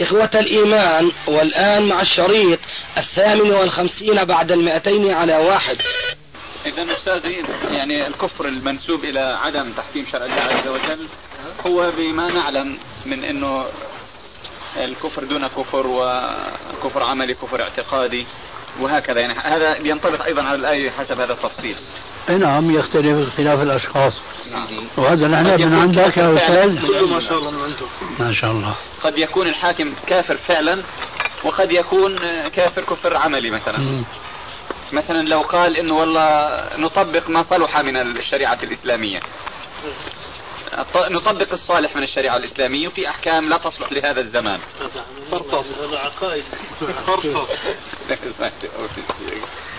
إخوة الإيمان والآن مع الشريط الثامن والخمسين بعد المئتين على واحد. إذا أستاذي يعني الكفر المنسوب إلى عدم تحكيم شرع الله عز وجل هو بما نعلم من أنه الكفر دون كفر وكفر عملي كفر اعتقادي وهكذا يعني. هذا ينطبق أيضا على الآية حسب هذا التفصيل. نعم يختلف اختلاف الأشخاص. وهذا نحن من عندك يا أستاذ. ما شاء الله من عندكم ما شاء الله. قد يكون الحاكم كافر فعلا وقد يكون كافر كفر عملي مثلا. مم. مثلا لو قال إنه والله نطبق ما صلح من الشريعة الإسلامية. نطبق الصالح من الشريعة الإسلامية وفي أحكام لا تصلح لهذا الزمان. فرطة هذا عقائد. فرطة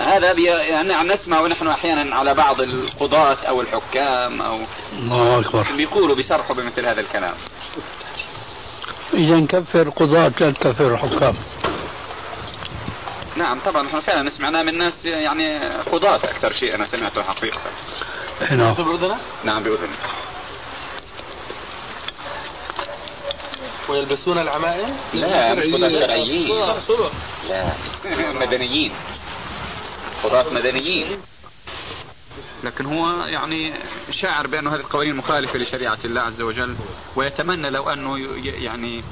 هذا بي يعني عم نسمع ونحن أحيانا على بعض القضاة أو الحكام أو الله أكبر. بيقولوا بيصرحوا بمثل هذا الكلام. إذا نكفر قضاة لا نكفر حكام. نعم طبعا نحن فعلا سمعناه من ناس يعني قضاة أكثر شيء أنا سمعته حقيقة. نعم. نعم باذن ويلبسون العمائم؟ لا مش قضاة شرعيين لا مدنيين. قضاة مدنيين. لكن هو يعني شاعر بأنه هذه القوانين مخالفة لشريعة الله عز وجل ويتمنى لو أنه يعني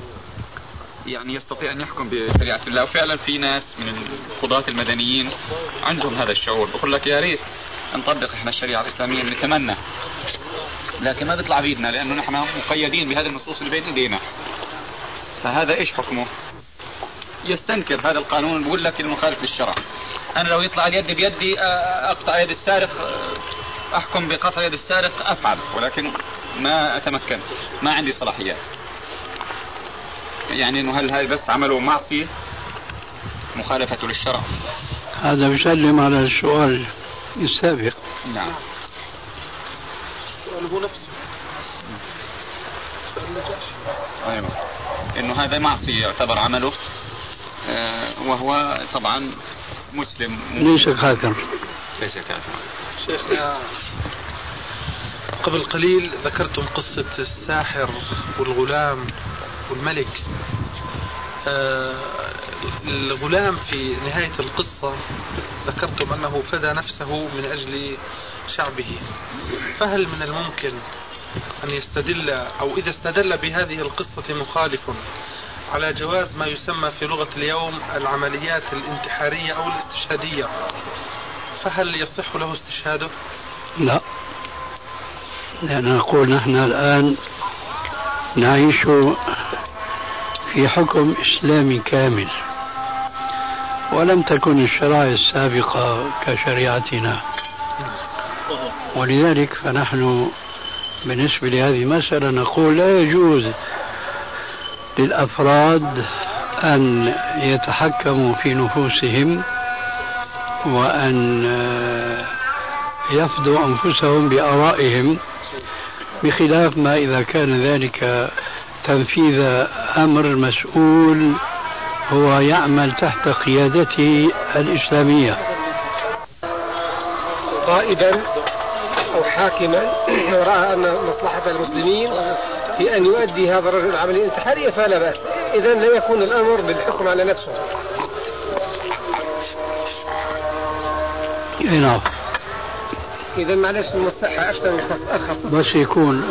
يعني يستطيع أن يحكم بشريعة الله. وفعلا في ناس من القضاة المدنيين عندهم هذا الشعور. بقول لك يا ريت نطبق إحنا الشريعة الإسلامية نتمنى. لكن ما بيطلع بيدنا لأنه نحن مقيدين بهذه النصوص اللي بين إيدينا. فهذا إيش حكمه؟ يستنكر هذا القانون بيقول لك انه مخالف للشرع. أنا لو يطلع اليد بيدي أقطع يد السارق أحكم بقطع يد السارق أفعل. ولكن ما أتمكن ما عندي صلاحيات. يعني إنه هل هذا بس عمله معصيه مخالفة للشرع. هذا بيسلم على السؤال السابق. نعم. هو نفسه. أيوه. إنه هذا معصية يعتبر عمله. وهو طبعا مسلم. ليس كافر ليس كافر شيخنا قبل قليل ذكرتم قصة الساحر والغلام والملك. آه، الغلام في نهاية القصة ذكرتم أنه فدى نفسه من أجل شعبه. فهل من الممكن أن يستدل أو إذا استدل بهذه القصة مخالف على جواز ما يسمى في لغة اليوم العمليات الانتحارية أو الاستشهادية. فهل يصح له استشهاده؟ لا. لأن نقول نحن الآن نعيش في حكم إسلامي كامل ولم تكن الشرائع السابقة كشريعتنا. ولذلك فنحن بالنسبة لهذه المسألة نقول لا يجوز للأفراد أن يتحكموا في نفوسهم وأن آه، يفدوا أنفسهم بآرائهم بخلاف ما إذا كان ذلك تنفيذ أمر مسؤول هو يعمل تحت قيادته الإسلامية. قائدا أو حاكما رأى أن مصلحة المسلمين في أن يؤدي هذا الرجل العملية الانتحارية فلا بأس. إذا لا يكون الأمر بالحكم على نفسه. نعم. إذا معلش المصحة أكثر من خص بس يكون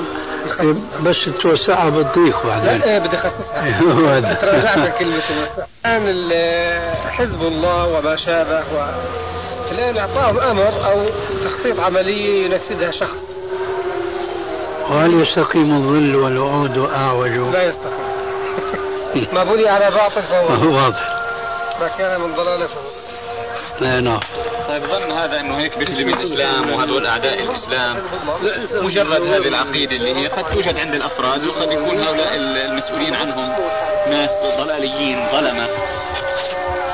بس توسعها بالضيق بعدين. لا إيه بدي أخصصها. أيوة. تراجعت كلمة المصحة الآن ال- حزب الله وما شابه و... الآن أعطاهم أمر أو تخطيط عملية ينفذها شخص. وهل يستقيم الظل والوعود أعوج؟ لا يستقيم. ما بني على باطل فهو وهو واضح. ما كان من ضلالة فهو. أي نعم طيب ظن هذا أنه هيك بيخدم الإسلام وهذول أعداء الإسلام. مجرد هذه العقيدة اللي هي قد توجد عند الأفراد وقد يكون هؤلاء المسؤولين عنهم ناس ضلاليين ظلمة.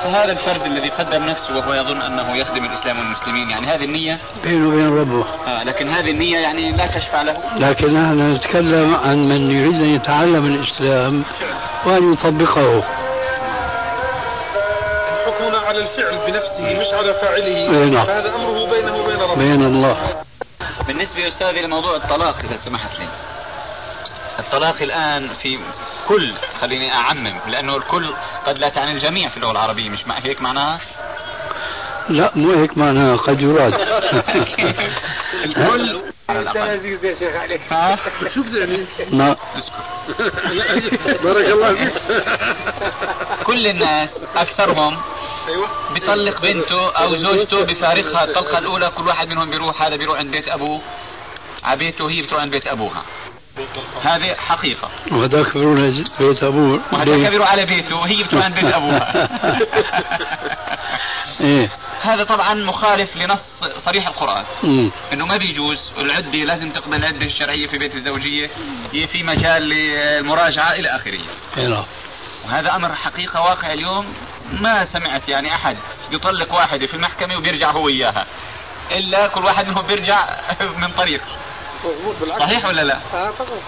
فهذا الفرد الذي قدم نفسه وهو يظن أنه يخدم الإسلام والمسلمين يعني هذه النية؟ بينه وبين ربه. آه لكن هذه النية يعني لا تشفع له؟ لكن نحن نتكلم عن من يريد أن يتعلم الإسلام وأن يطبقه. حكمنا على الفعل بنفسه مش على فاعله. نعم. فهذا أمره بينه وبين ربه. بين الله. بالنسبة يا أستاذي لموضوع الطلاق إذا سمحت لي. الطلاق الآن في كل خليني أعمم لأنه الكل قد لا تعني الجميع في اللغة العربية مش مع هيك معناها؟ لا مو هيك معناها قد يراد. الكل. على أنت الأقل لذيذ يا شيخ عليك ها؟ شو بتعني؟ ما. بارك الله فيك. كل الناس أكثرهم أيوه. بيطلق بنته أو زوجته بفارقها الطلقة الأولى كل واحد منهم بيروح هذا بيروح عند بيت أبوه. على بيته وهي بتروح عند بيت أبوها. هذه حقيقة. وهذاك بيقولون بيت أبوه. وهذاك ليه؟ بيروح على بيته. وهي بتروح عند بيت أبوها. إيه. هذا طبعا مخالف لنص صريح القرآن. أمم. إنه ما بيجوز. العدة لازم تقبل العدة الشرعية في بيت الزوجية. هي في مجال للمراجعه إلى آخره. إيه نعم. وهذا أمر حقيقة واقع اليوم. ما سمعت يعني أحد يطلق واحدة في المحكمة وبيرجع هو اياها إلا كل واحد منهم بيرجع من طريق. مضبوط بالعكس صحيح ولا لا؟ آه طبعا.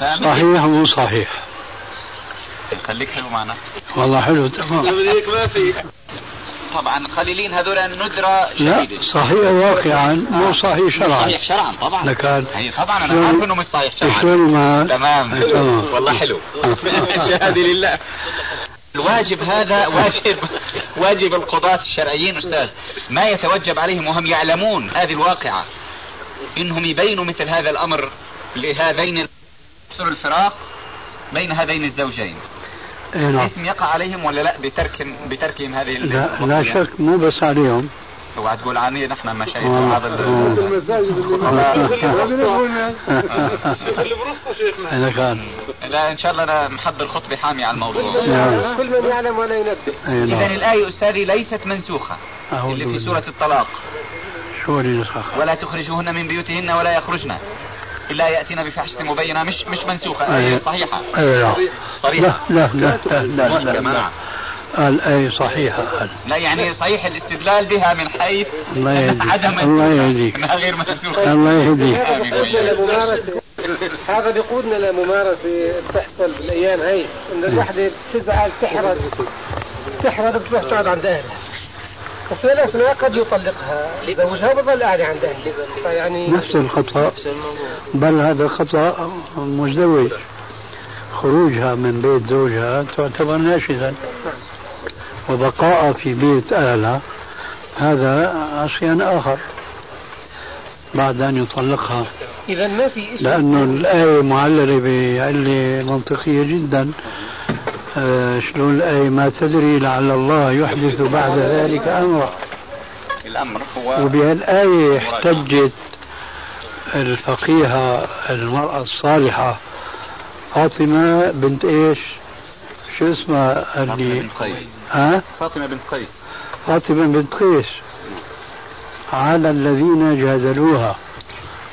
صحيح مو صحيح؟ خليك حلو معنا. والله حلو. تمام ما في. طبعا خليلين هذول ندرة لا صحيح واقعا مو صحيح شرعا. صحيح شرعا طبعا. لكن طبعا أنا عارف إنه مش صحيح شرعا. تمام. تمام. والله حلو. الشهادة لله. الواجب هذا واجب واجب القضاة الشرعيين أستاذ. ما يتوجب عليهم وهم يعلمون هذه الواقعة. إنهم يبينوا مثل هذا الأمر لهذين يحصل الفراق بين هذين الزوجين. إيه نعم. اسم يقع عليهم ولا لا؟ بترك بتركهم هذه لا, لا؟ شك مو بس عليهم. اوعى تقول عني نحن مشايخ آه. هذا ال- آه. المساجد اللي برصه شيخنا. إذا كان. لا إن شاء الله أنا محضر خطبه حاميه على الموضوع. نعم. كل من يعلم ولا ينبه. إيه اذا نعم الآية أستاذي ليست منسوخة اللي في. سورة الطلاق. شو اللي نسخ ولا تخرجوهن من بيوتهن ولا يخرجن. إلا يأتين بفحشة مبينة مش مش منسوخة. أيوة. إيه صحيحه إيه نعم صريحه لا لا لا لا لا, لا, لا. أي صحيحة. قال. لا يعني صحيح الاستدلال بها من حيث الله يهديك. عدم الله منسوخة. يهديك. انها غير منسوخة. الله يهديك. هذا بيقودنا. لممارسة بتحصل بالأيام هاي. إن الوحدة بتزعل تحرد تحرد بتروح تقعد عند أهلها وفي الأثناء قد يطلقها. زوجها وبظل قاعدة عند أهلها فيعني نفس الخطأ. بل هذا خطأ مزدوج. خروجها من بيت زوجها تعتبر ناشزا وبقاء في بيت أهلها هذا عصيان آخر. بعد أن يطلقها. إذا ما في شيء لأنه الآية معللة بعلة منطقية جدا. شلون؟ الآية ما تدري لعل الله يحدث بعد ذلك أمرا. الأمر هو وبهالآية احتجت الفقيهة المرأة الصالحة فاطمة بنت إيش؟ شو اسمها اللي بنت قيس. ها؟ فاطمة بنت قيس. فاطمة بنت قيس. على الذين جادلوها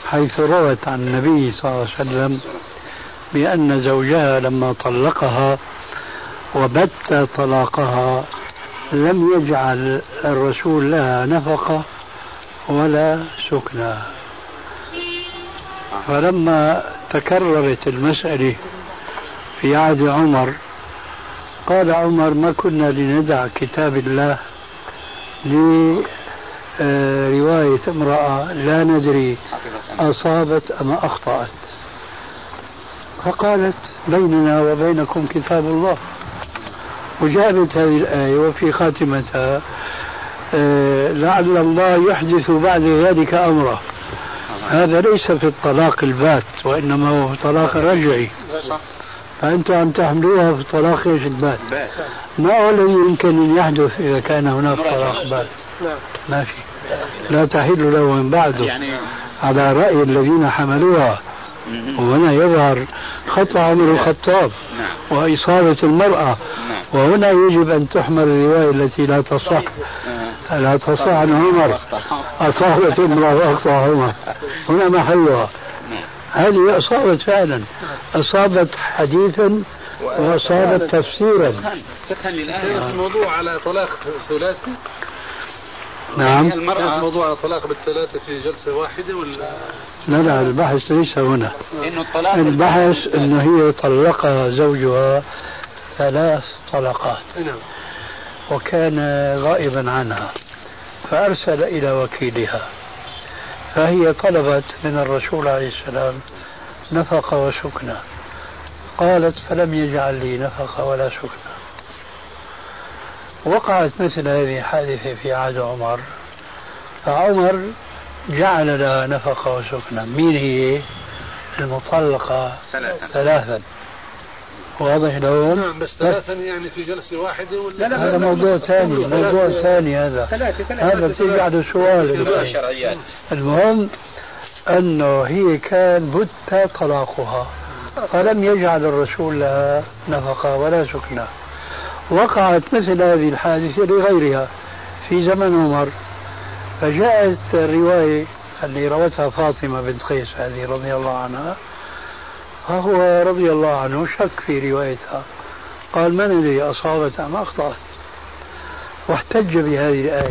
حيث روت عن النبي صلى الله عليه وسلم بأن زوجها لما طلقها وبت طلاقها. لم يجعل الرسول لها نفقة ولا سكنى. فلما تكررت المسألة في عهد عمر قال عمر ما كنا لندع كتاب الله لرواية امرأة لا ندري أصابت أم أخطأت. فقالت بيننا وبينكم كتاب الله. وجاءت هذه الآية وفي خاتمتها آه، لعل الله يحدث بعد ذلك أمره. هذا ليس في الطلاق البات وإنما هو في الطلاق الرجعي فأنتم عم تحملوها في الطلاق إيش البات؟ ما هو الذي يمكن أن يحدث إذا كان هناك طلاق بات؟ ما في. لا تحل له من بعده. يعني على رأي الذين حملوها. وهنا يظهر خطأ عمر الخطاب نعم. وإصابة المرأة. نعم. وهنا يجب أن تحمل الرواية التي لا تصح. لا تصح عن عمر. أصابت امرأة وأخطأ عمر. هنا محلها. هذه أصابت فعلا. أصابت حديثا وأصابت تفسيرا. فتحا للآية الموضوع على طلاق ثلاثي. نعم. المرأة الموضوع على طلاق بالثلاثة في جلسة واحدة ولا؟ لا لا البحث ليس هنا. إنه الطلاق البحث أنه هي طلقها زوجها ثلاث طلقات. نعم. وكان غائبا عنها فأرسل إلى وكيلها. فهي طلبت من الرسول عليه السلام نفقة وسكنة. قالت فلم يجعل لي نفقة ولا سكنة. وقعت مثل هذه الحادثة في عهد عمر. فعمر جعل لها نفقة وسكنة. مين هي؟ المطلقة ثلاثا. ثلاثا. واضح لهم نعم بس ثلاثا يعني في جلسة واحدة ولا لا، لا، هذا موضوع ثاني موضوع ثاني هذا. ثلاثة ثلاثة هذا بتجعله سؤال. شرعيات المهم أنه هي كان بت طلاقها فلم يجعل الرسول لها نفقة ولا سكنة. وقعت مثل هذه الحادثة لغيرها في زمن عمر. فجاءت الرواية اللي روتها فاطمة بنت قيس هذه رضي الله عنها. فهو رضي الله عنه شك في روايتها. قال من الذي أصابت أم أخطأت؟ واحتج بهذه الآية.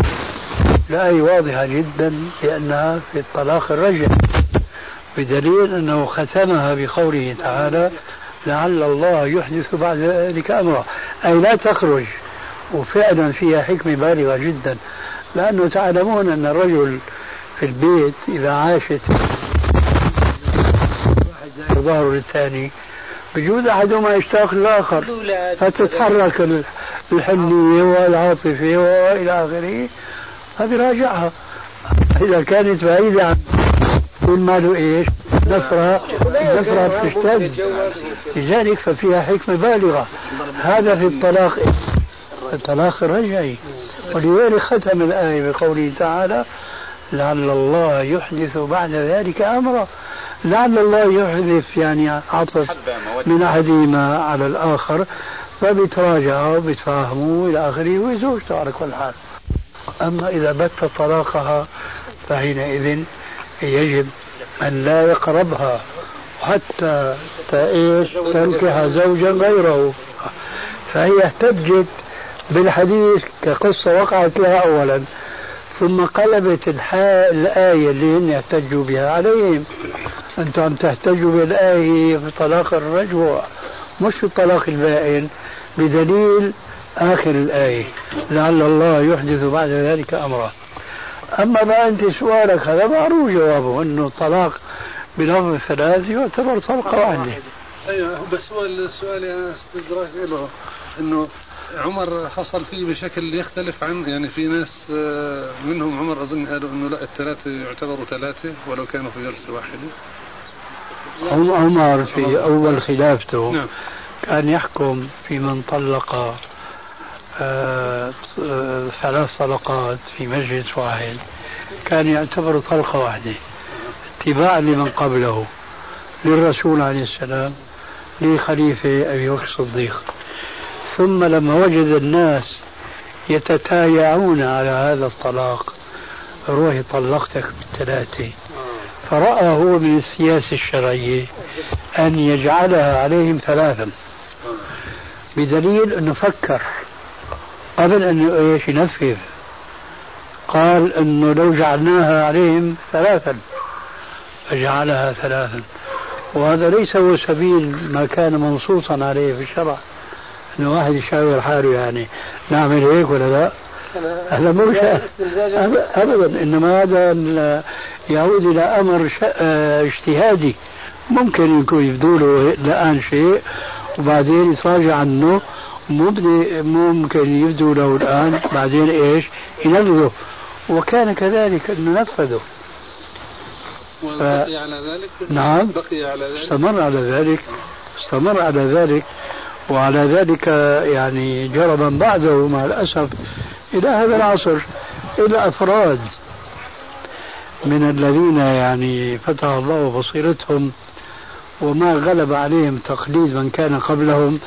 الآية واضحة جدا لأنها في الطلاق الرجعي بدليل أنه ختمها بقوله تعالى لعل الله يحدث بعد ذلك أمرا. أي لا تخرج. وفعلا فيها حكمة بالغة جدا. لأنه تعلمون أن الرجل في البيت إذا عاشت واحد ظهره للثاني. بجوز أحدهما يشتاق للآخر. فتتحرك الحنية والعاطفة وإلى آخره. هذه راجعها. إذا كانت بعيدة عن كل ماله إيش؟ نفرة نفرة بتشتد لذلك ففيها حكمة بالغة. هذا في الطلاق. الطلاق الرجعي ولذلك ختم الآية بقوله تعالى لعل الله يحدث بعد ذلك أمرا. لعل الله يحدث يعني عطف من أحدهما على الآخر فبيتراجعوا وبيتفاهموا إلى آخره وزوجته على كل حال أما إذا بت طلاقها فحينئذ يجب أن لا يقربها حتى إيش تنكح زوجا غيره. فهي احتجت بالحديث كقصة وقعت لها أولا. ثم قلبت الآية اللي هن يحتجوا بها عليهم. أنتم عم تحتجوا بالآية في طلاق الرجوع مش في الطلاق البائن بدليل آخر الآية. لعل الله يحدث بعد ذلك أمرا. أما ما أنت سؤالك هذا معروف جوابه أنه الطلاق بلفظ الثلاث يعتبر طلقة واحدة. أيوه بس هو السؤال يا استدراك له إنه عمر حصل فيه بشكل يختلف عن يعني في ناس آه، منهم عمر أظن قالوا إنه لا الثلاثه يعتبروا ثلاثة ولو كانوا في جلسه واحدة عمر في أول خلافته نعم. كان يحكم في من طلق ثلاث طلقات في مجلس واحد. كان يعتبر طلقة واحدة. اتباعا لمن قبله. للرسول عليه السلام. لخليفة أبي بكر الصديق. ثم لما وجد الناس يتتايعون على هذا الطلاق روحي طلقتك بالثلاثة فرأى هو من السياسة الشرعية أن يجعلها عليهم ثلاثا. بدليل أنه فكر. قبل أن إيش ينفذ قال أنه لو جعلناها عليهم ثلاثا فجعلها ثلاثا. وهذا ليس هو سبيل ما كان منصوصا عليه في الشرع. إنه واحد يشاور حاله يعني نعمل هيك ولا لا؟ هذا مو ابدا إنما هذا يعود إلى أمر آه، اجتهادي. ممكن يكون يبدو له الآن شيء وبعدين يتراجع عنه ممكن يبدو له الآن بعدين إيش؟ ينفذه وكان كذلك انه نفذه وبقي على ذلك؟ نعم. بقي على ذلك؟ استمر على ذلك. استمر على ذلك. وعلى ذلك يعني جرى من بعده مع الأسف إلى هذا العصر إلى أفراد من الذين يعني فتح الله بصيرتهم وما غلب عليهم تقليد من كان قبلهم.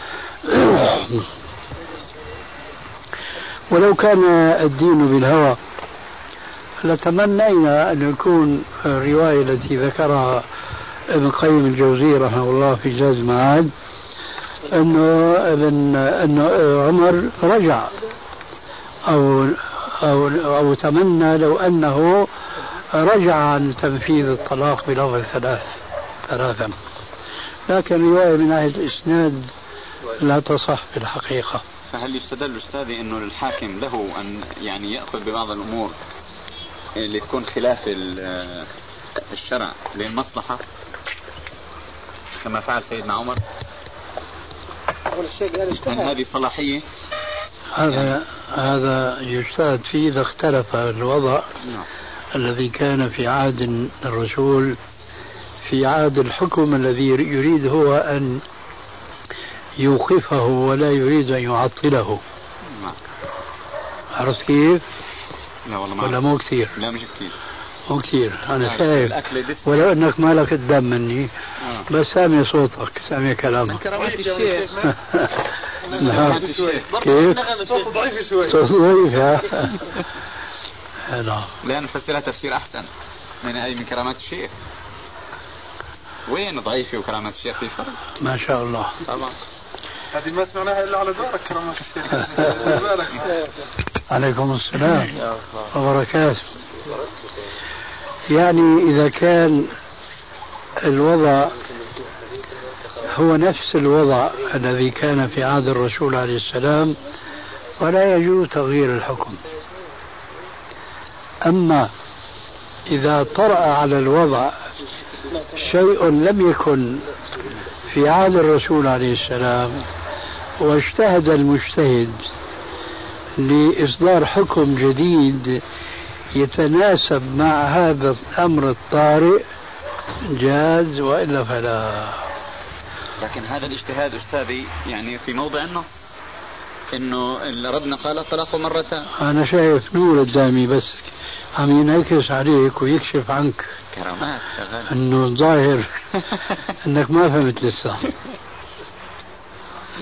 ولو كان الدين بالهوى لتمنينا أن يكون الرواية التي ذكرها ابن قيم الجوزي رحمه الله في زاد المعاد انه ابن انه عمر رجع أو أو أو تمنى لو أنه رجع عن تنفيذ الطلاق بلفظ ثلاث ثلاثا لكن رواية من ناحية الإسناد لا تصح في الحقيقة. فهل يستدل أستاذي أنه الحاكم له أن يعني يأخذ ببعض الأمور اللي تكون خلاف الشرع للمصلحة كما فعل سيدنا عمر؟ هل هذه صلاحية؟ هذا يعني هذا يجتهد فيه إذا اختلف الوضع نعم. الذي كان في عهد الرسول في عهد الحكم الذي يريد هو أن يوقفه ولا يريد أن يعطله. نعم. عرفت كيف؟ لا والله ما ولا مو كثير؟ لا مش كثير. مو كثير. أنا شايف ولو أنك مالك الدم مني. آه. بس سامي صوتك سامي كلامك. كرامات الشيخ نعم. كيف؟ صوت ضعيف شوي. صوت ضعيف نعم لأن نفسرها تفسير أحسن من أي من كرامات الشيخ. وين ضعيفة وكرامات الشيخ؟ في فرق؟ ما شاء الله. طبعا. هذه ما سمعناها إلا على دارك كرامات الشيخ. عليكم السلام. وبركاته. يعني إذا كان الوضع هو نفس الوضع الذي كان في عهد الرسول عليه السلام ولا يجوز تغيير الحكم. أما إذا طرأ على الوضع شيء لم يكن في عهد الرسول عليه السلام واجتهد المجتهد لإصدار حكم جديد يتناسب مع هذا الأمر الطارئ جاز وإلا فلا. لكن هذا الاجتهاد أستاذي يعني في موضع النص إنه ربنا قال الطلاق مرتان. أنا شايف نور قدامي بس عم ينعكس عليك ويكشف عنك. كرامات شغال إنه ظاهر إنك ما فهمت لسه.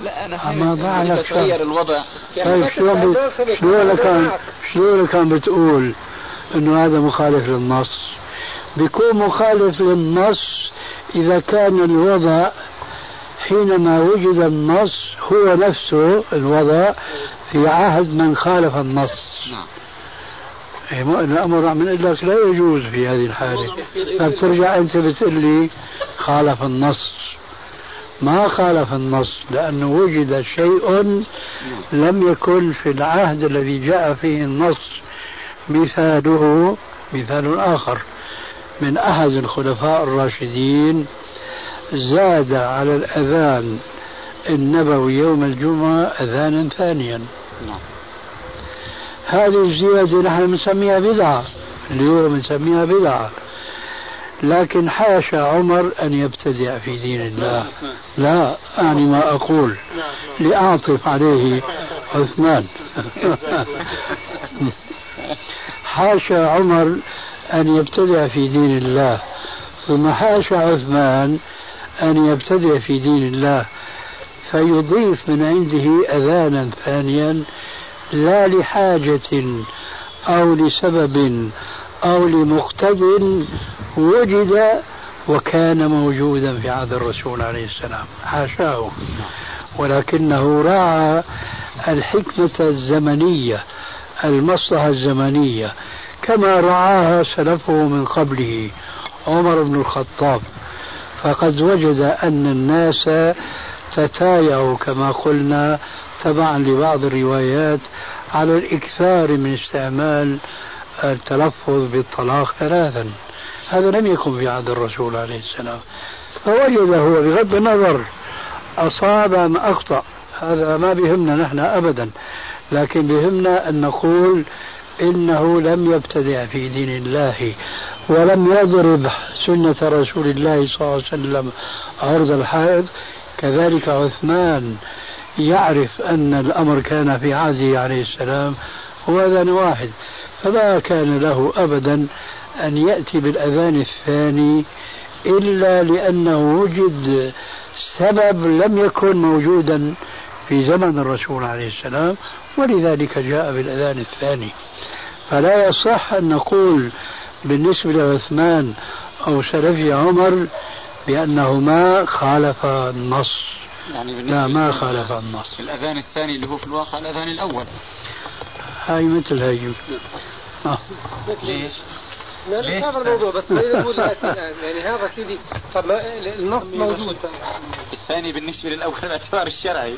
لا أنا فهمت ما تغير الوضع. طيب شلون شلون كان شلون كان بتقول إنه هذا مخالف للنص؟ بيكون مخالف للنص إذا كان الوضع حينما وجد النص هو نفسه الوضع في عهد من خالف النص. نعم. الأمر عم نقول لك لا يجوز في هذه الحالة. فبترجع أنت بتقول لي خالف النص. ما خالف النص لأنه وجد شيء لم يكن في العهد الذي جاء فيه النص مثاله مثال آخر. من أحد الخلفاء الراشدين زاد على الأذان النبوي يوم الجمعة أذانا ثانيا. نعم. هذه الزيادة نحن بنسميها بدعة اليوم بنسميها بدعة. لكن حاشا عمر أن يبتدع في دين الله. لا أعني ما أقول. لأعطف عليه عثمان. حاشا عمر أن يبتدع في دين الله. ثم حاشا عثمان أن يبتدع في دين الله. فيضيف من عنده أذانا ثانيا لا لحاجة أو لسبب أو لمقتض وجد وكان موجودا في عهد الرسول عليه السلام. حاشاه. ولكنه راعى الحكمة الزمنية المصلحة الزمنية كما رعاها سلفه من قبله عمر بن الخطاب. فقد وجد أن الناس تتايعوا كما قلنا تبعا لبعض الروايات على الإكثار من استعمال التلفظ بالطلاق ثلاثا. هذا لم يكن في عهد الرسول عليه السلام. فوجد هو بغض النظر أصاب أم أخطأ. هذا ما بهمنا نحن أبدا. لكن بهمنا أن نقول إنه لم يبتدع في دين الله ولم يضرب سنة رسول الله صلى الله عليه وسلم عرض الحائض. كذلك عثمان يعرف أن الأمر كان في عهده عليه السلام. هو أذان واحد. فما كان له أبدا أن يأتي بالأذان الثاني إلا لأنه وجد سبب لم يكن موجودا في زمن الرسول عليه السلام ولذلك جاء بالأذان الثاني. فلا يصح أن نقول بالنسبة لعثمان أو سلفي عمر بأنهما خالف النص. يعني لا ما خالف النص. الأذان الثاني اللي هو في الواقع الأذان الأول. هاي مثل هاي آه. ليش؟ لا ليش؟ لا هذا الموضوع بس يعني هذا سيدي طب النص موجود. الثاني بالنسبة للأول باعتبار الشرعي.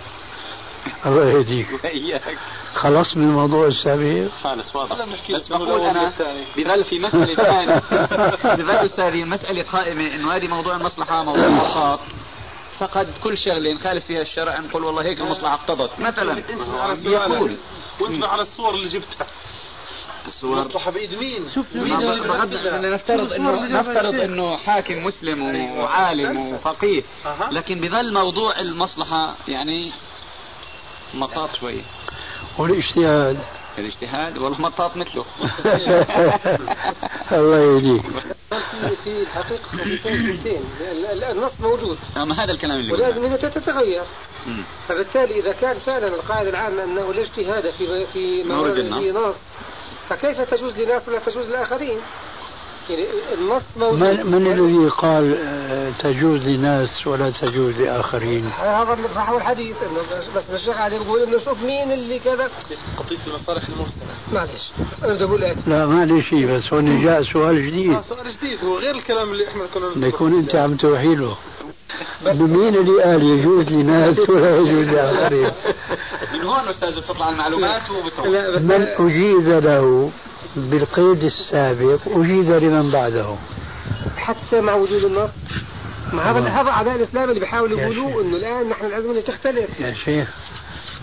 الله يهديك. وإياك. خلص من موضوع السابق خالص واضح. بس بقول أنا بظل في مسألة ثانية. بظل هذه المسألة قائمة إنه هذه موضوع المصلحة موضوع الخاط فقد كل شغلة نخالف فيها الشرع نقول والله هيك المصلحة اقتضت. مثلا. يقول. وانتبه على الصور اللي جبتها. الصور؟ مصلحة بإيد مين؟ شوف بغض نفترض انه نفترض إنه حاكم مسلم وعالم وفقيه. لكن بظل موضوع المصلحة يعني مطاط شوي. والاجتهاد الاجتهاد؟ والله مطاط مثله. الله يهديك. في في الحقيقة خطيتين النص موجود اما هذا الكلام اللي ولازم تتغير. فبالتالي إذا كان فعلا القاعدة العامة أنه لا اجتهاد في في مورد ورد النص. فكيف تجوز لناس ولا تجوز لآخرين؟ النص موجود. من, من الذي قال آه، تجوز لناس ولا تجوز لآخرين؟ هذا اللي بحاول الحديث. إنه بس- الشيخ علي بيقول إنه شوف مين اللي كذا. قضية المصالح المرسلة. معلش أنا بدي أقول لا ما لي شيء بس هون جاء سؤال جديد. آه، سؤال جديد. هو غير الكلام اللي إحنا كنا يكون أنت عم توحي له. مين اللي قال يجوز لناس ولا يجوز لآخرين؟ من هون أستاذ بتطلع المعلومات وبتروح لا بس من أجيز له؟ بالقيد السابق أجيز لمن بعده. حتى مع وجود النص. ما هذا آه. هذا اعداء الإسلام اللي بيحاولوا يقولوا. إنه الآن نحن الازمنه تختلف. يا شيخ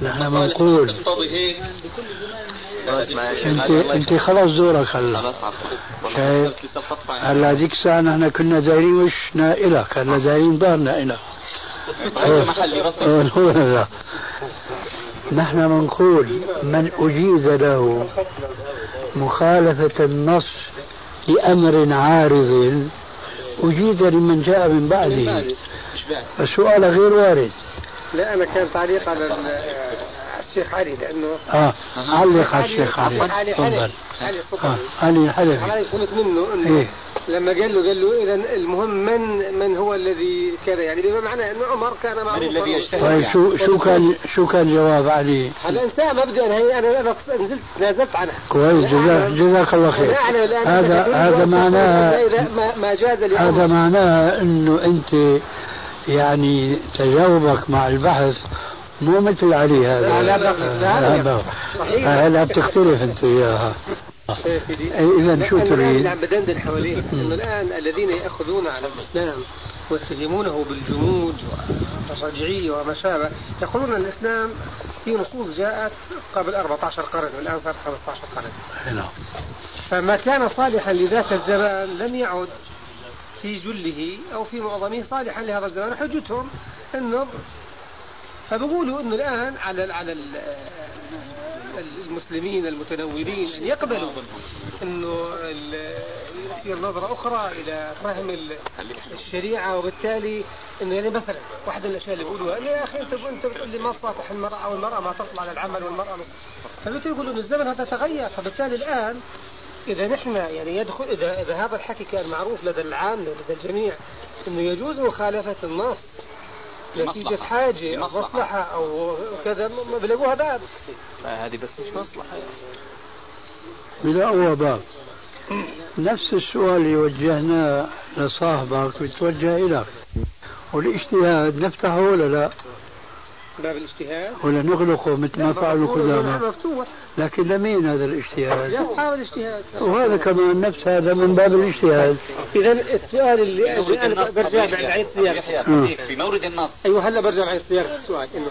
نحن بنقول تقتضي هيك. انت أنت خلاص دورك هلا. خلاص شايف؟ بتطلع هلا هذيك الساعة نحن كنا دايرين وشنا إلك. هلا دايرين ظهرنا إلك. أي محل رسم هو لا. نحن بنقول من أجيز له مخالفة النص لأمر عارض أجيز لمن جاء من بعده السؤال غير وارد لا أنا كان تعليق على ال- الشيخ علي لأنه آه علق على الشيخ علي الشيخ علي تفضل حلف علي آه الصبحي علي الحلفي علي فهمت منه انه إيه. لما قال له قال له اذا المهم من من هو الذي كذا يعني بما معناه انه عمر كان معروفا من الذي يجتهد طيب شو شو كان شو كان جواب علي؟ هلا انسان مبدا أنا أنا أنا نزلت نازلت عنها كويس جزاك جزاك الله خير أنا هذا هذا معناه ما ما جاز هذا معناه انه انت يعني تجاوبك مع البحث مو مثل علي هذا لا، لا، لا، لا، لا. هذا صحيح. هلا بتختلف انت وياها يا سيدي. اذا شو تريد؟ اللي عم بدندن حواليه انه الآن الذين يأخذون على الإسلام ويتهمونه بالجمود والرجعيه وما شابه يقولون الإسلام في نصوص جاءت قبل 14 قرن والآن صار 15 قرن نعم. فما كان صالحا لذاك الزمان لم يعد في جله أو في معظمه صالحا لهذا الزمان حجتهم انه فبقولوا إنه الآن على على ال المسلمين المتنورين ان يقبلوا ال- يصير نظرة أخرى إلى فهم ال- الشريعة وبالتالي إنه يعني مثلا واحدة من الأشياء اللي بيقولوها يا أخي أنت أنت بتقول لي ما تصافح المرأة والمراه ما العمل والمرأة ما- فبالتالي يقولوا الزمن هذا تغير. فبالتالي الآن إذا نحن يعني يدخل اذا إذا هذا الحكي كان معروف لدى العامه لدى الجميع إنه يجوز مخالفة النص نتيجة. حاجة أو. مصلحة أو كذا بلاقوها باب هذه بس مش مصلحة بلا هو باب نفس السؤال اللي وجهناه لصاحبك بيتوجه لك والإجتهاد نفتحه ولا لا؟ باب الاجتهاد. ولا نغلقه مثل ما فعلوا قدامى مفتوح. لكن لمين هذا الاجتهاد؟ لأصحاب الاجتهاد. وهذا كمان نفس هذا من باب الاجتهاد. إذا السؤال اللي اللي أنا برجع بعيد صياغة يحيى. في مورد النص. أيوه هلا برجع بعيد صياغة السؤال إنه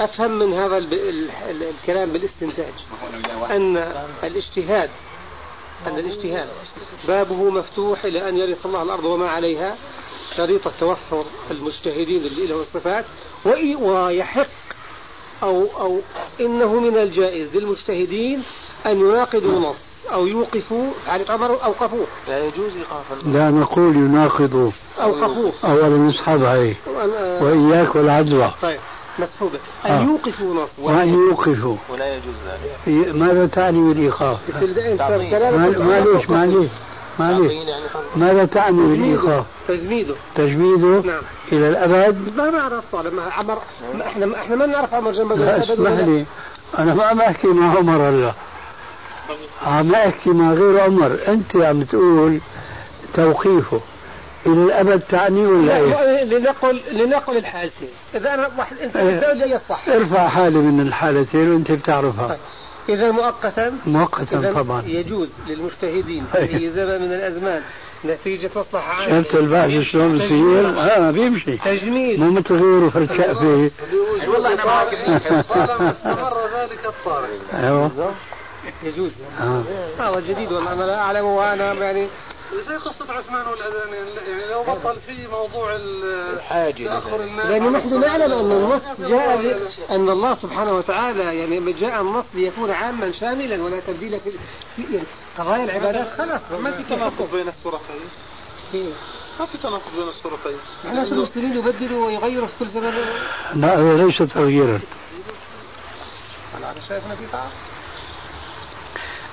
أفهم من هذا ال... ال... ال... الكلام بالاستنتاج. أن الاجتهاد أن الاجتهاد بابه مفتوح إلى أن يرث الله الأرض وما عليها. شريط توفر المجتهدين اللي لهم الصفات ويحق أو أو إنه من الجائز للمجتهدين أن يناقضوا نص أو يوقفوا حالة عمر أوقفوه. لا نقول يناقض أوقفوه. أولا نسحب هي وأن- وإياك والعدوى طيب مسحوبة آه. أن يوقفوا نص. وأن يوقفوا. ولا يجوز ذلك. ماذا تعني بالإيقاف؟ أنت ما- معلش ماذا تعني بالإيقاف؟ تجميده. تجميده نعم. إلى الأبد؟ ما نعرف لما عمر إحنا إحنا ما نعرف عمر جنب لا اسمح لي. أنا ما عم أحكي مع عمر هلا عم أحكي مع غير عمر. أنت عم تقول توقيفه. إلى الأبد تعني ولا إيه؟ لنقل لنقل الحالتين. إذا أنا واحد أنت بتقول لي الصح. ارفع حالي من الحالتين وأنت بتعرفها. طيب. إذا مؤقتا مؤقتا إذا طبعا. يجوز للمجتهدين في أي زمن من الأزمان نتيجة مصلحة عامة شفت البحث شلون بصير؟ آه بيمشي. تجميد مو مثل غيره في الكأفة والله أنا معك. طالما استمر ذلك الطارئ. أيوه. يجوز. آه. هذا جديد والله أنا لا أعلمه وأنا يعني زي قصة عثمان والأذان يعني لو بطل في موضوع الحاجة تأخر الناس. لأن نحن نعلم أن النص جاء أن الله سبحانه وتعالى يعني جاء النص ليكون عاما شاملا ولا تبديل في, في يعني قضايا العبادات. خلاص ما في تناقض. بين السورتين ما في تناقض بين السورتين إحنا المسلمين يبدلوا ويغيروا في كل زمن. لا هذا ليس تغييرا. أنا شايف إنه في تعارض.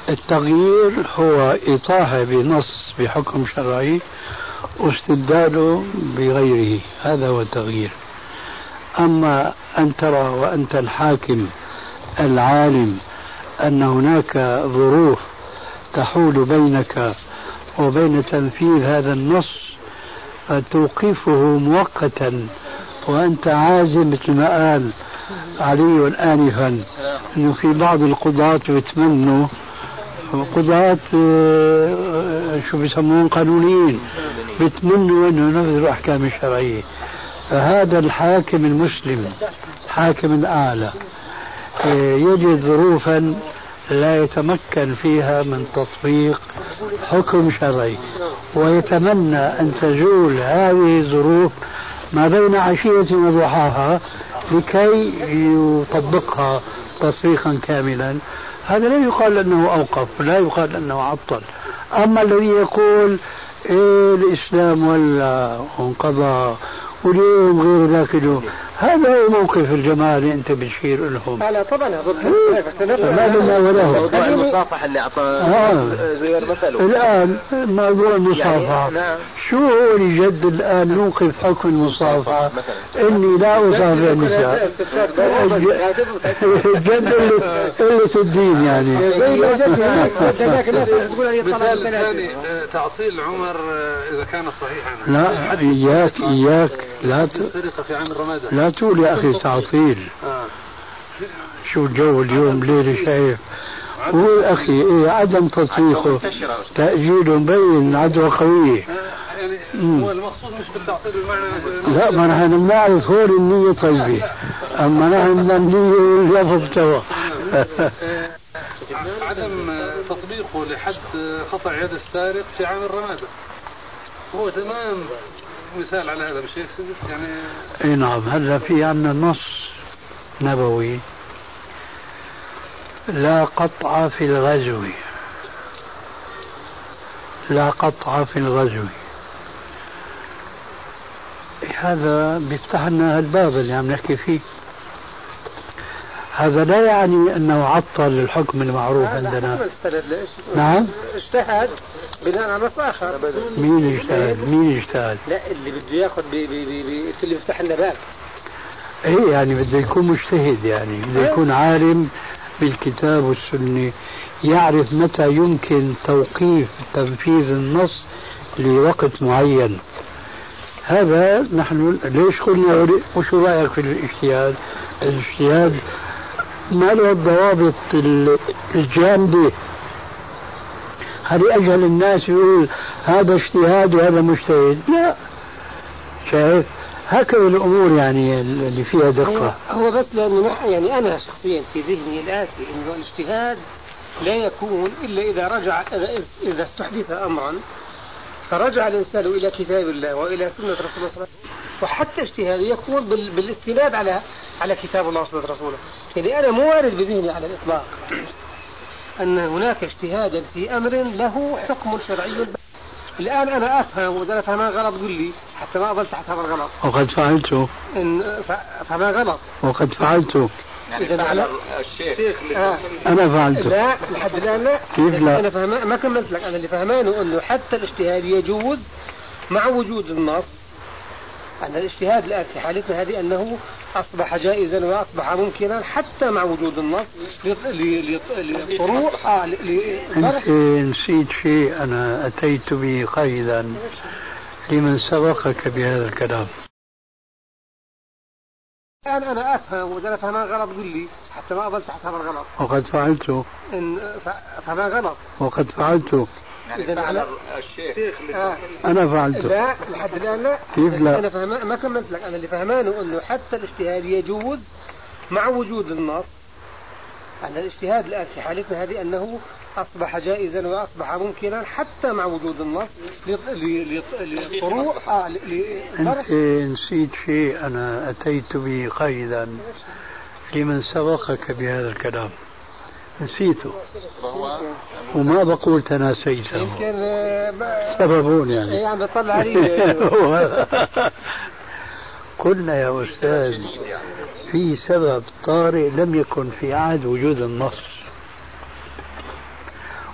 التغيير هو إطاحة بنص بحكم شرعي واستبداله بغيره. هذا هو التغيير. أما أن ترى وأنت الحاكم العالم أن هناك ظروف تحول بينك وبين تنفيذ هذا النص فتوقفه مؤقتا وأنت عازم مثل ما قال علي آنفا أنه في بعض القضاة بيتمنوا قضاة آه، شو بيسمون قانونيين. بيتمنوا إنه ينفذوا الاحكام الشرعية. فهذا الحاكم المسلم الحاكم الأعلى آه، يجد ظروفا لا يتمكن فيها من تطبيق حكم شرعي. ويتمنى أن تزول هذه الظروف ما بين عشية وضحاها لكي يطبقها تطبيقا كاملا. هذا لا يقال أنه أوقف لا يقال أنه عطل أما الذي يقول إيه الإسلام ولا وانقضى واليوم غير ذاك اليوم. هذا هو موقف الجماعة اللي أنت بتشير لهم لا طبعا ضد. ما لنا وله موضوع المصافحة اللي أعطى آه. زهير مثله الآن موضوع المصافحة. يعني نعم. شو هو اللي جد الآن يوقف حكم المصافحة؟ مثلا. إني لا أصافح النساء. جد قلة الدين يعني. آه، تعطيل عمر آه، إذا كان صحيحا. لا إياك إياك. لا ت... في عام الرمادة لا تقول يا أخي تعطيل. آه. شو الجو اليوم ليلة شايف. هو أخي إيه عدم تطبيقه. تأجيل مبين عدوى قوية آه، يعني. هو المقصود مش بالتعطيل بمعنى لا ما نحن بنعرف هون النية طيبة. أما نحن بدنا النية واللفظ توا آه، عدم تطبيقه لحد قطع يد السارق في عام الرمادة هو تمام. مثال على هذا سيدي؟ يعني إي نعم هلا في عندنا نص نبوي لا قطع في الغزو. لا قطع في الغزو. هذا بيفتح لنا الباب اللي عم نحكي فيه. هذا لا يعني أنه عطل الحكم المعروف عندنا. نعم. اجتهد بناء على نص آخر. مين يجتهد مين يجتهد لا اللي بده ياخذ اللي بيفتح لنا باب. إيه يعني بده يكون مجتهد يعني. بده يكون عالم بالكتاب والسنة. يعرف متى يمكن توقيف تنفيذ النص لوقت معين. هذا نحن ليش قلنا وش رأيك في الاجتهاد؟ الاجتهاد ما له الضوابط ال- الجامدة هل أجهل الناس يقول هذا اجتهاد وهذا مجتهد؟ لا. شايف؟ هكذا الأمور يعني اللي فيها هو, دقة. هو بس لأنه يعني أنا شخصيا في ذهني الاتي إنه الاجتهاد لا يكون إلا إذا رجع إذا استحدث امرا. فرجع الإنسان إلى كتاب الله وإلى سنة رسول الله صلى الله عليه وسلم. وحتى اجتهاده يكون بال- بالاستناد على على كتاب الله وسنه رسوله يعني أنا مو وارد بذهني على الإطلاق. أن هناك اجتهادا في أمر له حكم شرعي. الآن أنا أفهم وإذا أنا فهمان غلط قل لي حتى ما أظل تحت هذا الغلط. وقد فعلته. إن ف- فما غلط. وقد فعلته. يعني إذا فعل على- الشيخ آه. أنا فعلته لا لحد الآن لا. كيف لا؟ أنا فهم ما كملت لك. أنا اللي فهمانه أنه حتى الاجتهاد يجوز مع وجود النص. أن الاجتهاد الآن في حالتنا هذه أنه أصبح جائزا وأصبح ممكنا حتى مع وجود النص لطروح آه أنت نسيت شيء؟ أنا أتيت به قيدا. لمن سبقك بهذا الكلام؟ الآن أنا أفهم وإذا أنا فهمان غلط قل لي حتى ما أظل تحت هذا الغلط وقد فعلته إن ف- فما غلط. وقد فعلته يعني إذا فعل على- الشيخ آه. أنا فعلته لا لحد الآن لا. كيف لا؟ أنا فهم ما كملت لك. أنا اللي فهمانه أنه حتى الاجتهاد يجوز مع وجود النص. أن الاجتهاد الآن في حالتنا هذه أنه أصبح جائزا وأصبح ممكنا حتى مع وجود النص لطروح آه أنت نسيت شيء أنا أتيت به قيدا لمن سبقك بهذا الكلام. نسيته. وما بقول تناسيته. يمكن آه، سببون يعني. عم بتطلع علي. قلنا يا أستاذ في سبب طارئ لم يكن في عهد وجود النص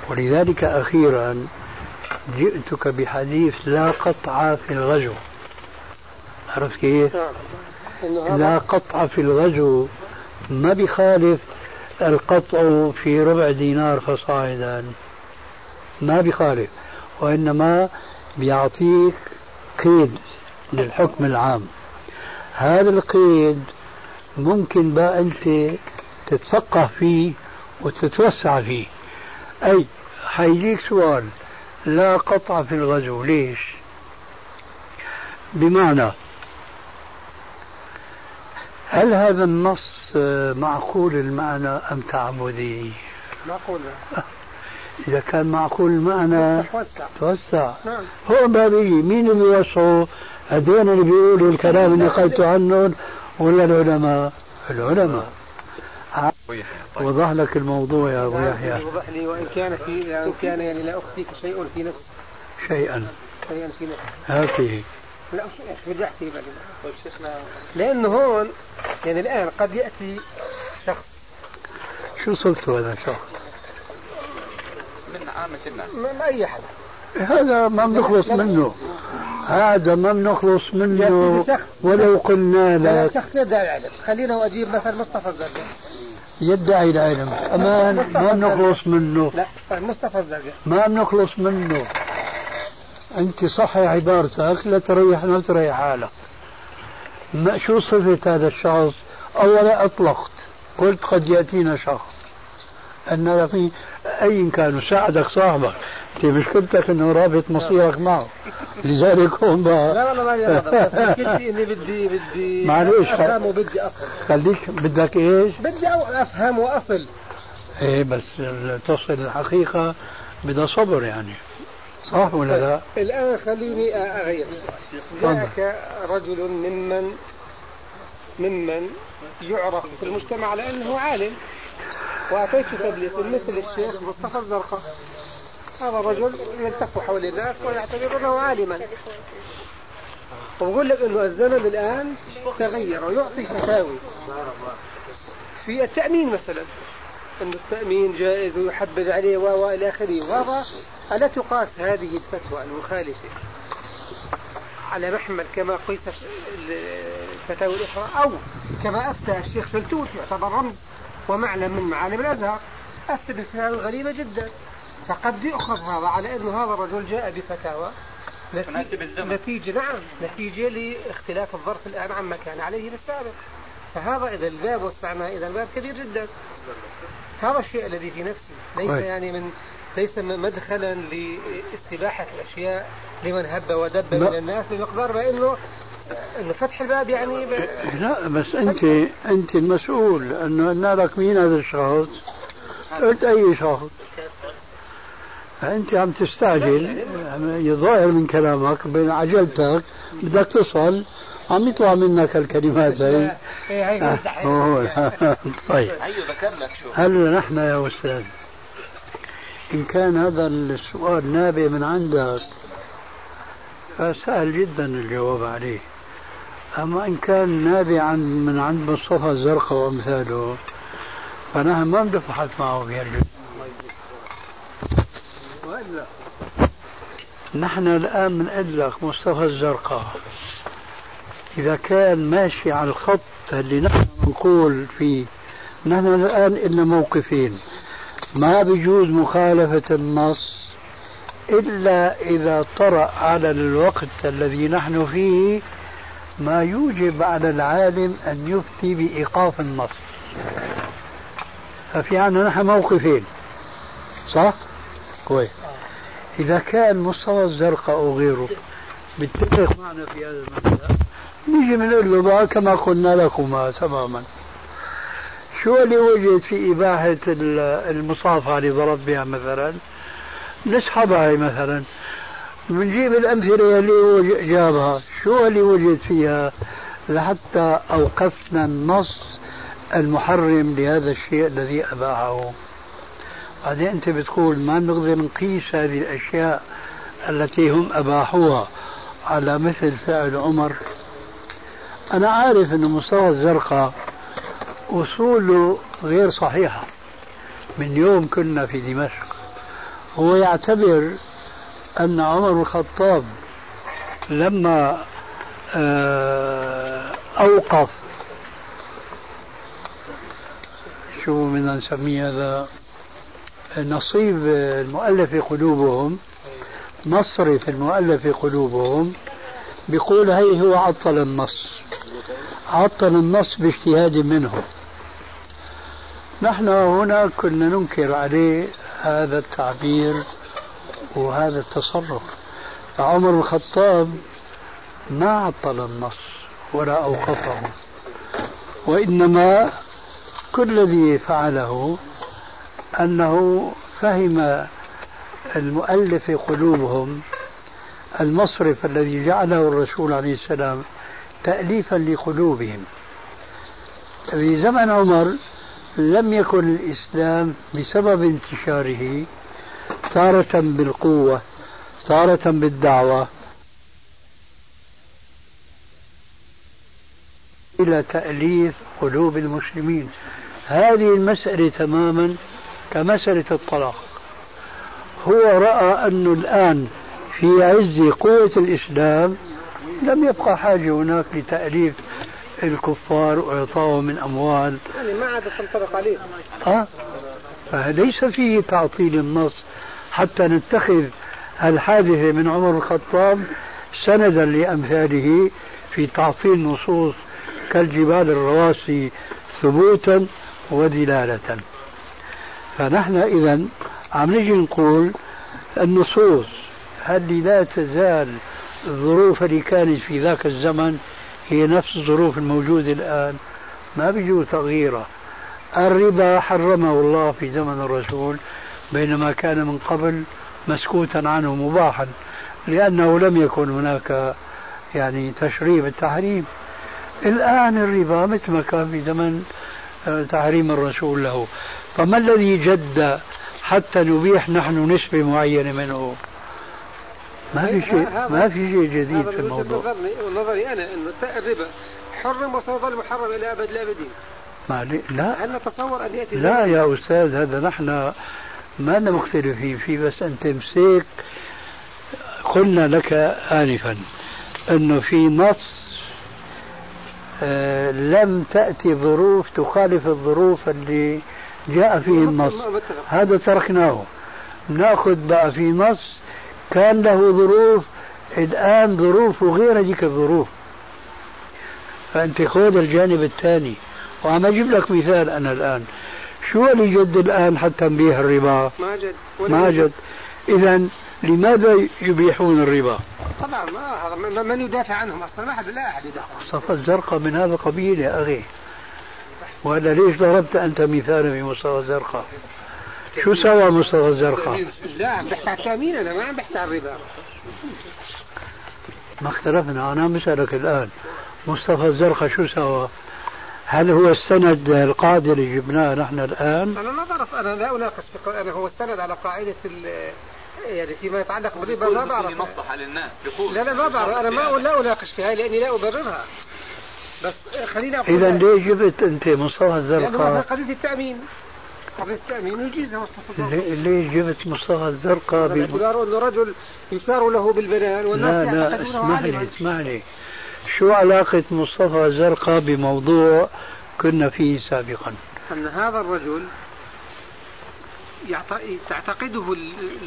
ولذلك أخيرا جئتك بحديث لا قطع في الغزو عرفت كيف؟ نعم. لا قطع في الغزو ما بيخالف القطع في ربع دينار فصاعدا ما بيخالف وإنما بيعطيك قيد للحكم العام هذا القيد ممكن بقى أنت تتفقه فيه وتتوسع فيه. أي حيجيك سؤال. لا قطع في الغزو. ليش؟ بمعنى هل هذا النص معقول المعنى أم تعبدي؟ معقول. إذا كان معقول المعنى وسع توسع نعم. هو بابي مين اللي بيوسعوا هذول اللي بيقولوا الكلام اللي قلت عنهم ولا العلماء؟ العلماء. وضح لك الموضوع يا أبو يحيى. يوضح لي وإن كان في وإن كان يعني لا أخفيك شيء في نفسي شيئا. شيئا في نفسي هاته لا بدي احكي طيب شيخنا لأنه هون يعني الآن قد يأتي شخص. شو صرت هذا الشخص من عامة الناس. ما ما أي حدا هذا ما بنخلص منه. هذا ما بنخلص منه. ولو قلنا لا. لك شخص يدعي العلم خلينا واجيب مثلا مصطفى الزرقاء. يدعي العلم أمان ما بنخلص منه. لا مصطفى الزرقاء. ما بنخلص منه. أنت صحي عبارتك لا تريحنا وتريح حالك. ما شو صفة هذا الشخص؟ أولا أطلقت. قلت قد يأتينا شخص. أن في أي كان؟ ساعدك صاحبك. أنت مشكلتك أنه رابط مصيرك معه. لذلك هون بقى لا والله ما لي غضب بس مشكلتي إني بدي بدي معليش. افهم وبدي أصل. خليك بدك إيش؟ بدي أفهم وأصل. إيه بس تصل الحقيقة بدها صبر يعني. صح ولا لا؟ الآن خليني أغير. جاءك رجل ممن ممن يعرف في المجتمع على انه عالم. واتيتك بالاسم مثل الشيخ مصطفى الزرقاء. هذا الرجل يلتف حول الناس ويعتبرونه عالما. وبقول لك إنه الزمن الآن تغير ويعطي فتاوي في التأمين مثلا إنه التأمين جائز ويحبذ عليه و إلى آخره. وهذا ألا تقاس هذه الفتوى المخالفة على محمل كما قيس الفتاوى الأخرى أو كما أفتى الشيخ شلتوت يعتبر رمز ومعلم من معالم الأزهر. أفتى بفتاوى غريبه جدا. فقد يؤخذ هذا على إنه هذا الرجل جاء بفتاوى. تناسب الزمن. نتيجة نعم. نتيجة لاختلاف الظرف الآن عما كان عليه بالسابق فهذا إذا الباب وسعناه إذا الباب كبير جدا. هذا الشيء الذي في نفسي. ليس طيب. يعني من ليس مدخلا لاستباحة الأشياء لمن هب ودب. من الناس بمقدار ما إنه إنه فتح الباب يعني ب... لا بس انت أنت المسؤول انه قلنا لك مين هذا الشخص؟ قلت أي شخص؟ فأنت عم تستعجل يظاهر من كلامك بين عجلتك بدك تصل عم يطلع منك الكلمات هي إيه هي آه،. طيب. ذكر لك شو؟ هل نحن يا أستاذ؟ إن كان هذا السؤال نابع من عندك فسهل جدا الجواب عليه. أما إن كان نابعا من عند مصطفى الزرقاء وأمثاله فنحن ما بنبحث معه في هالجزء وإلا. نحن الآن بنقول لك مصطفى الزرقاء. إذا كان ماشي على الخط اللي نحن نقول فيه نحن الآن إلنا موقفين. ما بيجوز مخالفة النص إلا إذا طرأ على الوقت الذي نحن فيه ما يوجب على العالم أن يفتي بإيقاف النص. ففي عندنا نحن موقفين. صح؟ كويس. إذا كان مستوى الزرقاء أو غيره. بيتفق معنا في هذا المبدأ. نيجي بنقول له بقى كما قلنا لكما تماما. شو اللي وجد في إباحة المصافحة اللي ضرب بها مثلا؟ نسحبها مثلا. بنجيب الأمثلة اللي جابها. شو اللي وجد فيها؟ لحتى أوقفنا النص المحرم لهذا الشيء الذي أباحه. بعدين أنت بتقول ما نقدر نقيس هذه الأشياء التي هم أباحوها على مثل فعل عمر. أنا عارف أن مستوى الزرقاء أصوله غير صحيحة من يوم كنا في دمشق هو يعتبر أن عمر الخطاب لما آه، أوقف. شو بدنا نسميه هذا؟ نصيب المؤلف قلوبهم مصرف المؤلف قلوبهم بيقول هي هو عطل النص. عطل النص باجتهاد منه. نحن هنا كنا ننكر عليه هذا التعبير وهذا التصرف. فعمر الخطاب ما عطل النص ولا أوقفه وإنما كل الذي فعله أنه فهم المؤلف قلوبهم المصرف الذي جعله الرسول عليه السلام تأليفا لقلوبهم. في زمن عمر لم يكن الإسلام بسبب انتشاره تارة بالقوة تارة بالدعوة إلى تأليف قلوب المسلمين. هذه المسألة تماما كمسألة الطلاق. هو رأى أنه الآن في عز قوة الإسلام لم يبقى حاجة هناك لتأليف الكفار وإعطائهم من أموال. يعني ما عاد تنطبق عليه. أه؟ فليس فيه تعطيل النص. حتى نتخذ الحادثة من عمر الخطاب سندا لأمثاله في تعطيل نصوص كالجبال الرواسي ثبوتا ودلالة فنحن إذا عم نجي نقول النصوص هل لا تزال الظروف اللي كانت في ذاك الزمن هي نفس الظروف الموجودة الآن؟ ما بيجوز تغييرها الربا حرمه الله في زمن الرسول بينما كان من قبل مسكوتا عنه مباحا لأنه لم يكن هناك يعني تشريع بالتحريم الآن الربا مثل ما كان في زمن آه، تحريم الرسول له. فما الذي جد حتى نبيح نحن نسبة معينة منه؟ ما في شيء ما في شيء جديد في الموضوع. نظري أنا إنه الربا حرم وسيظل محرم إلى أبد الابدين ما لا. هل نتصور أن يأتي لا يا أستاذ هذا نحن ما مختلفين فيه بس أنت مسيك. قلنا لك انفا إنه في نص آه لم تأتي ظروف تخالف الظروف اللي جاء فيه النص. هذا تركناه. نأخذ بقى في نص كان له ظروف. الآن ظروفه غير هذيك الظروف. فأنت خذ الجانب الثاني. وعم أجيب لك مثال أنا الآن. شو اللي جد الآن حتى نبيح الربا؟ ما جد. ما جد. إذا لماذا يبيحون الربا؟ طبعا ما هذا من يدافع عنهم أصلا؟ ما حد لا أحد يدافع مصطفى الزرقاء من هذا القبيل يا أخي. ولا ليش ضربت أنت مثالا في مصطفى الزرقاء؟ شو سوى مصطفى الزرقاء؟ لا عم بحكي عن التامين أنا ما عم بحكي عن الربا ما اختلفنا أنا بسألك الآن مصطفى الزرقاء شو سوى؟ هل هو السند القاعدة اللي جبناه نحن الآن؟ أنا لا أعرف أنا لا أناقش أنا هو استند على قاعدة يعني فيما يتعلق بالربا ما بعرف مصلحة للناس لا لا ما بعرف أنا ما لا أناقش فيها لأني لا أبررها بس خليني أقول إذا ليه جبت أنت مصطفى الزرقاء؟ قضية التأمين. قضية التأمين يجيزها مصطفى الزرقاء. ليه ليه جبت مصطفى الزرقاء. باعتباره أنه رجل يشار له بالبنان لا والناس لا يعتقدونه اسمح لي اسمح لي. شو علاقة مصطفى الزرقاء بموضوع كنا فيه سابقا؟ أن هذا الرجل يعت- تعتقده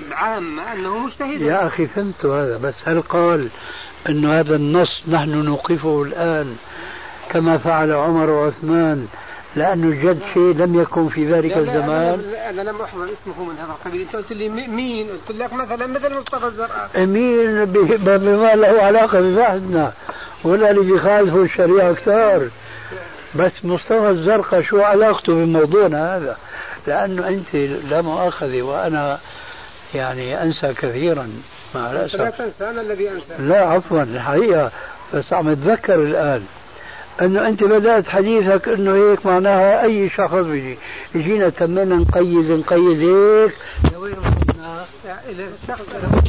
العامة أنه مجتهد. يا أخي فهمت هذا بس هل قال أن هذا النص نحن نوقفه الآن؟ كما فعل عمر وعثمان لأنه جد شيء لم يكن في ذلك لا لا الزمان. أنا, أنا لم أحضر اسمه من هذا القبيل. أنت قلت لي مي- مين؟ قلت لك مثلا مثل مصطفى الزرقاء مين بما له علاقة ببحثنا ولا اللي بيخالفوا الشريعة كثار بس مصطفى الزرقاء شو علاقته بموضوعنا هذا؟ لأنه أنت لا مؤاخذة وأنا يعني أنسى كثيرا مع لا الأسف تنسى أنا الذي أنسى. لا عفوا الحقيقة. بس عم أتذكر الآن. أنه أنت بدأت حديثك إنه هيك معناها أي شخص بيجي. يجينا تمنا نقيد نقيد هيك. لوين وصلنا؟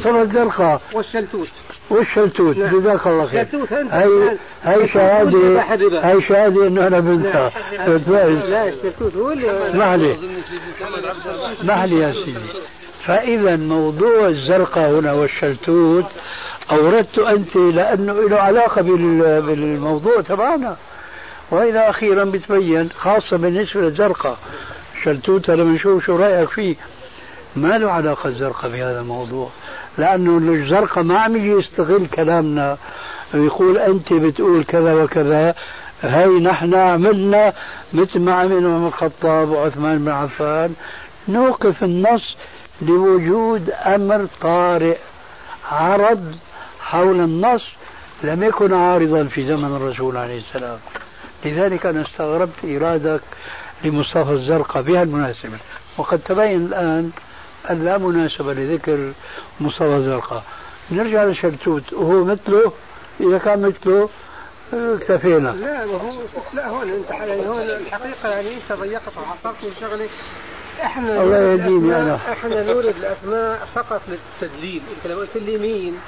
صار الزرقاء والشلتوت. والشلتوت. نعم. جزاك الله خير. الشلتوت أنت هي شهاده. هي شهادة إنه أنا بنسى. لا الشلتوت هو اللي اسمح لي. اسمح لي يا سيدي. فإذا موضوع الزرقاء هنا والشلتوت اوردته أنت لأنه له علاقة بال- بالموضوع تبعنا. والى أخيرا بتبين خاصة بالنسبة للزرقاء. شلتوت لما نشوف شو رأيك فيه. ما له علاقة الزرقاء بهذا الموضوع. لأنه الزرقاء ما عم يجي يستغل كلامنا. ويقول أنت بتقول كذا وكذا. هي نحن عملنا مثل ما عمل عمر الخطاب وعثمان بن عفان. نوقف النص لوجود أمر طارئ. عرض حول النص لم يكن عارضا في زمن الرسول عليه السلام. لذلك أنا استغربت ايرادك لمصطفى الزرقاء بهالمناسبه وقد تبين الآن أن لا مناسبة لذكر مصطفى الزرقاء. نرجع لشلتوت وهو مثله؟ إذا كان مثله آه، اكتفينا. لا ما هو لا هون انت يعني هون الحقيقة يعني انت ضيقت وحصرت من شغله إحنا الله يهديني أنا. إحنا نورد الأسماء فقط للتدليل. إنت لو قلت لي مين؟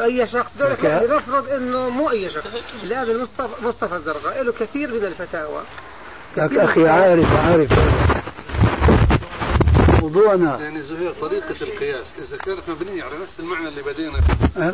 أي شخص دول لك- نفرض إنه مو أي شخص. لازم مصطفى مصطفى الزرقاء له كثير من الفتاوى. أخي عارف عارف. موضوعنا. يعني زهير طريقة القياس. إذا كانت مبنية على نفس المعنى اللي بدينا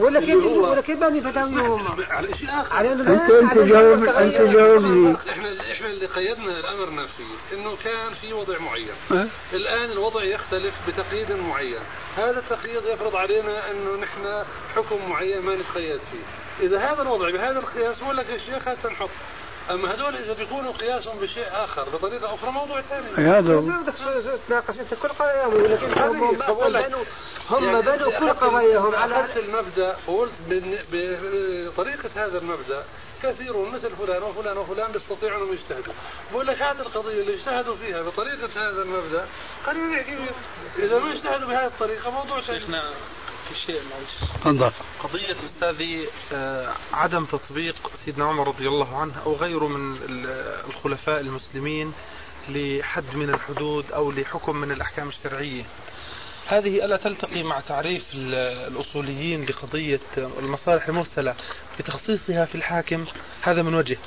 ولا كيف اللي هو- ولا كيف بني فتاويهم على شيء آخر. على على إنه جاوب تغير. أنت جاوب لي إحنا إحنا اللي قيدنا الأمر نفسه إنه كان في وضع معين. أه؟ الآن الوضع يختلف بتقييد معين. هذا التقييد يفرض علينا إنه نحن حكم معين ما نتقيد فيه. إذا هذا الوضع بهذا القياس لك يا شيخ هات نحط اما هذول اذا بيكونوا قياسهم بشيء آخر بطريقة أخرى موضوع ثاني. هذا بدك تناقش. أنت كل قضاياهم يقول لك هم هم يعني بنوا إذا كل قضاياهم. على اخذت المبدأ وقلت بن- بطريقه هذا المبدأ كثيرون مثل فلان وفلان وفلان بيستطيعوا أنهم يجتهدوا. بقول لك هذه القضية اللي اجتهدوا فيها بطريقة هذا المبدأ خلينا نحكي فيها إذا ما اجتهدوا بهذه الطريقة موضوع ثاني. شيء معلش. تفضل. قضية أستاذي آه، عدم تطبيق سيدنا عمر رضي الله عنه أو غيره من ال- الخلفاء المسلمين لحد من الحدود أو لحكم من الأحكام الشرعية. هذه ألا تلتقي مع تعريف ال- الأصوليين لقضية المصالح المرسلة بتخصيصها في الحاكم؟ هذا من وجه.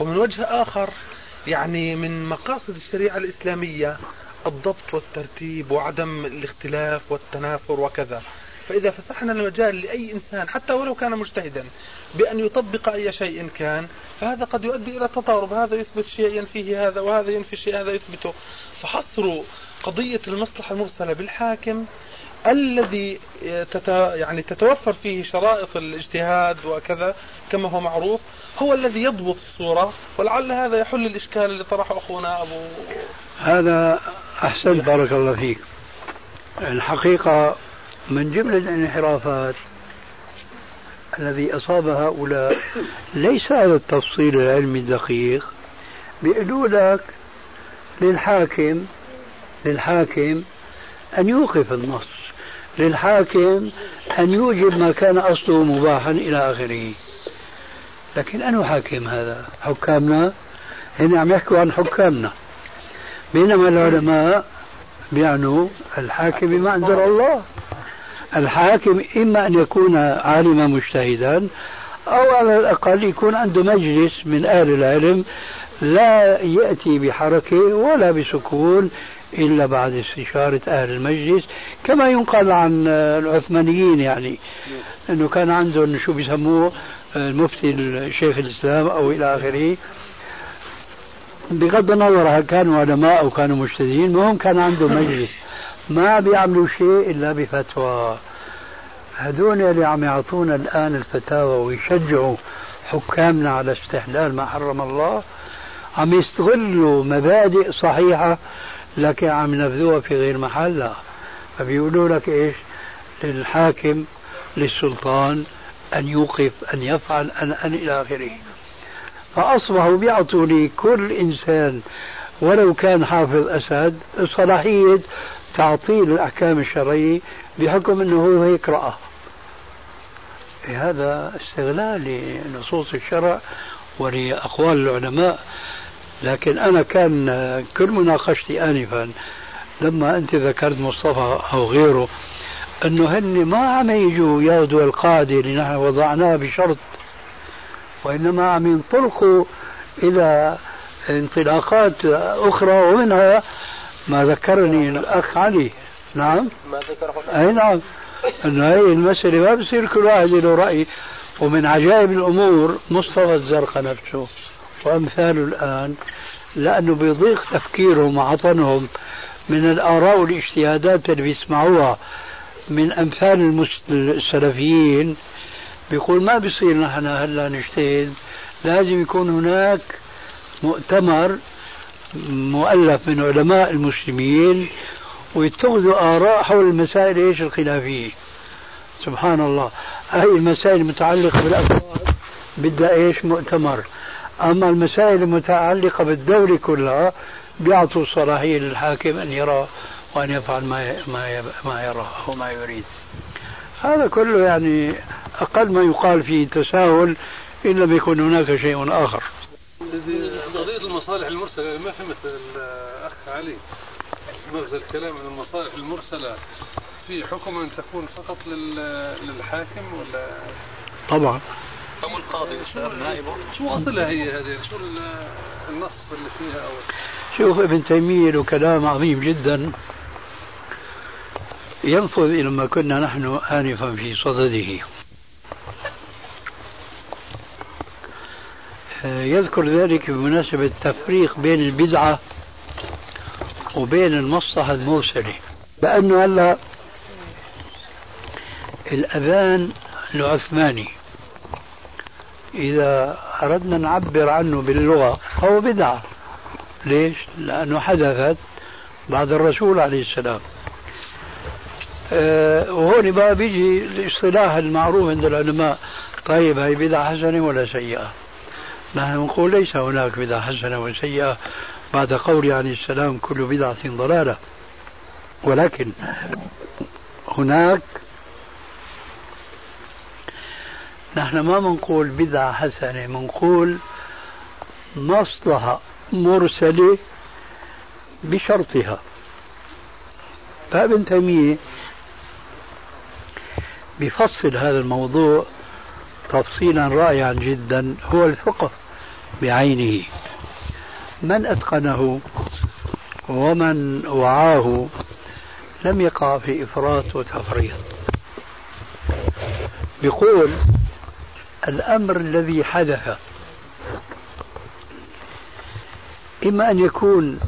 ومن وجه آخر يعني من مقاصد الشريعة الإسلامية الضبط والترتيب وعدم الاختلاف والتنافر وكذا. فإذا فسحنا المجال لأي إنسان حتى ولو كان مجتهدا بأن يطبق أي شيء كان فهذا قد يؤدي إلى تضارب هذا يثبت شيء ينفيه هذا وهذا ينفي شيء هذا يثبته. فحصر قضية المصلحة المرسلة بالحاكم الذي تت يعني تتوفر فيه شرائط الاجتهاد وكذا كما هو معروف هو الذي يضبط الصورة ولعل هذا يحل الإشكال اللي طرحه أخونا أبو. هذا أحسنت بارك الله فيك. الحقيقة من جملة الانحرافات الذي أصاب هؤلاء ليس هذا التفصيل العلمي الدقيق بيقولوا لك للحاكم للحاكم أن يوقف النص للحاكم أن يوجب ما كان أصله مباحا إلى آخره. لكن أنه حاكم هذا حكامنا؟ هنا عم يحكوا عن حكامنا. بينما العلماء بيعنوا الحاكم بما أنزل الله. الحاكم إما أن يكون عالما مجتهدا أو على الأقل يكون عنده مجلس من أهل العلم لا يأتي بحركة ولا بسكون إلا بعد استشارة أهل المجلس كما ينقل عن العثمانيين يعني. أنه كان عندهم شو بيسموه المفتي شيخ الإسلام أو إلى آخره. بغض النظر هل كانوا علماء أو كانوا مجتهدين المهم كان عندهم مجلس. ما بيعملوا شيء إلا بفتوى. هذول اللي عم يعطونا الآن الفتاوى ويشجعوا حكامنا على استحلال ما حرم الله عم يستغلوا مبادئ صحيحة لكن عم ينفذوها في غير محلها فبيقولوا لك إيش؟ للحاكم للسلطان أن يوقف أن يفعل أن أن إلى آخره. فأصبحوا بيعطوا لكل إنسان ولو كان حافظ أسد صلاحية تعطيل الأحكام الشرعية بحكم أنه هو يقرأها. هذا استغلال لنصوص الشرع ولأقوال العلماء. لكن أنا كان كل مناقشتي آنفا لما أنت ذكرت مصطفى أو غيره أنه هن ما عم يجوا ياخذوا القاعدة اللي نحن وضعناها بشرط وإنما عم ينطلقوا إلى انطلاقات أخرى ومنها ما ذكرني الأخ علي. نعم. ما ذكره. أي نعم. أنه هي المسألة ما بصير كل واحد له رأي. ومن عجائب الأمور مصطفى الزرقاء نفسه وأمثاله الآن لأنه بيضيق تفكيرهم وعطنهم من الآراء والاجتهادات اللي بيسمعوها من أمثال السلفيين. بيقول ما بيصير نحن هلأ نجتهد. لازم يكون هناك مؤتمر مؤلف من علماء المسلمين ويتخذوا آراء حول المسائل إيش الخلافية. سبحان الله. هاي المسائل المتعلقة بالأفراد بدها إيش؟ مؤتمر. أما المسائل المتعلقة بالدولة كلها بيعطوا الصلاحية للحاكم أن يرى وأن يفعل ما ما ما يرى أو ما يريد. هذا كله يعني أقل ما يقال فيه تساهل إن لم يكن هناك شيء آخر. قضية المصالح المرسلة ما فهمت الأخ علي؟ مغزى الكلام أن المصالح المرسلة في حكم أن تكون فقط للحاكم ولا؟ طبعا. أو القاضي نائبه شو أصلها هي هذه؟ شو النص اللي فيها أو؟ شوف ابن تيمية له كلام عظيم جدا. ينفذ إلى ما كنا نحن آنفا في صدده. يذكر ذلك بمناسبة التفريق بين البدعة وبين المصلحة المرسلة لأنه هلا الأذان العثماني إذا أردنا نعبر عنه باللغة فهو بدعة ليش؟ لأنه حدثت بعد الرسول عليه السلام أه وهون بقى بيجي الاصطلاح المعروف عند العلماء طيب هي بدعة حسنة ولا سيئة؟ نحن نقول ليس هناك بدعة حسنة وسيئة بعد قول عليه السلام كل بدعة ضلالة. ولكن هناك نحن ما بنقول بدعة حسنة بنقول مصلحة مرسلة بشرطها. فابن تيمية بفصل هذا الموضوع تفصيلا رائعا جدا هو الفقه. بعينه. من أتقنه؟ ومن وعاه؟ لم يقع في إفراط وتفريط. يقول الأمر الذي حدث. إما أن يكون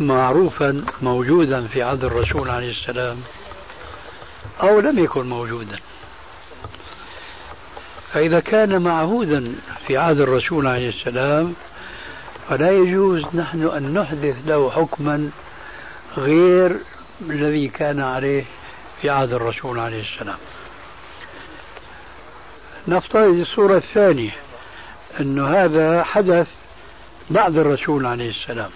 معروفا موجودا في عهد الرسول عليه السلام أو لم يكن موجودا. فإذا كان معهودا في عهد الرسول عليه السلام فلا يجوز نحن أن نحدث له حكما غير الذي كان عليه في عهد الرسول عليه السلام. نفترض الصورة الثانية أن هذا حدث بعد الرسول عليه السلام.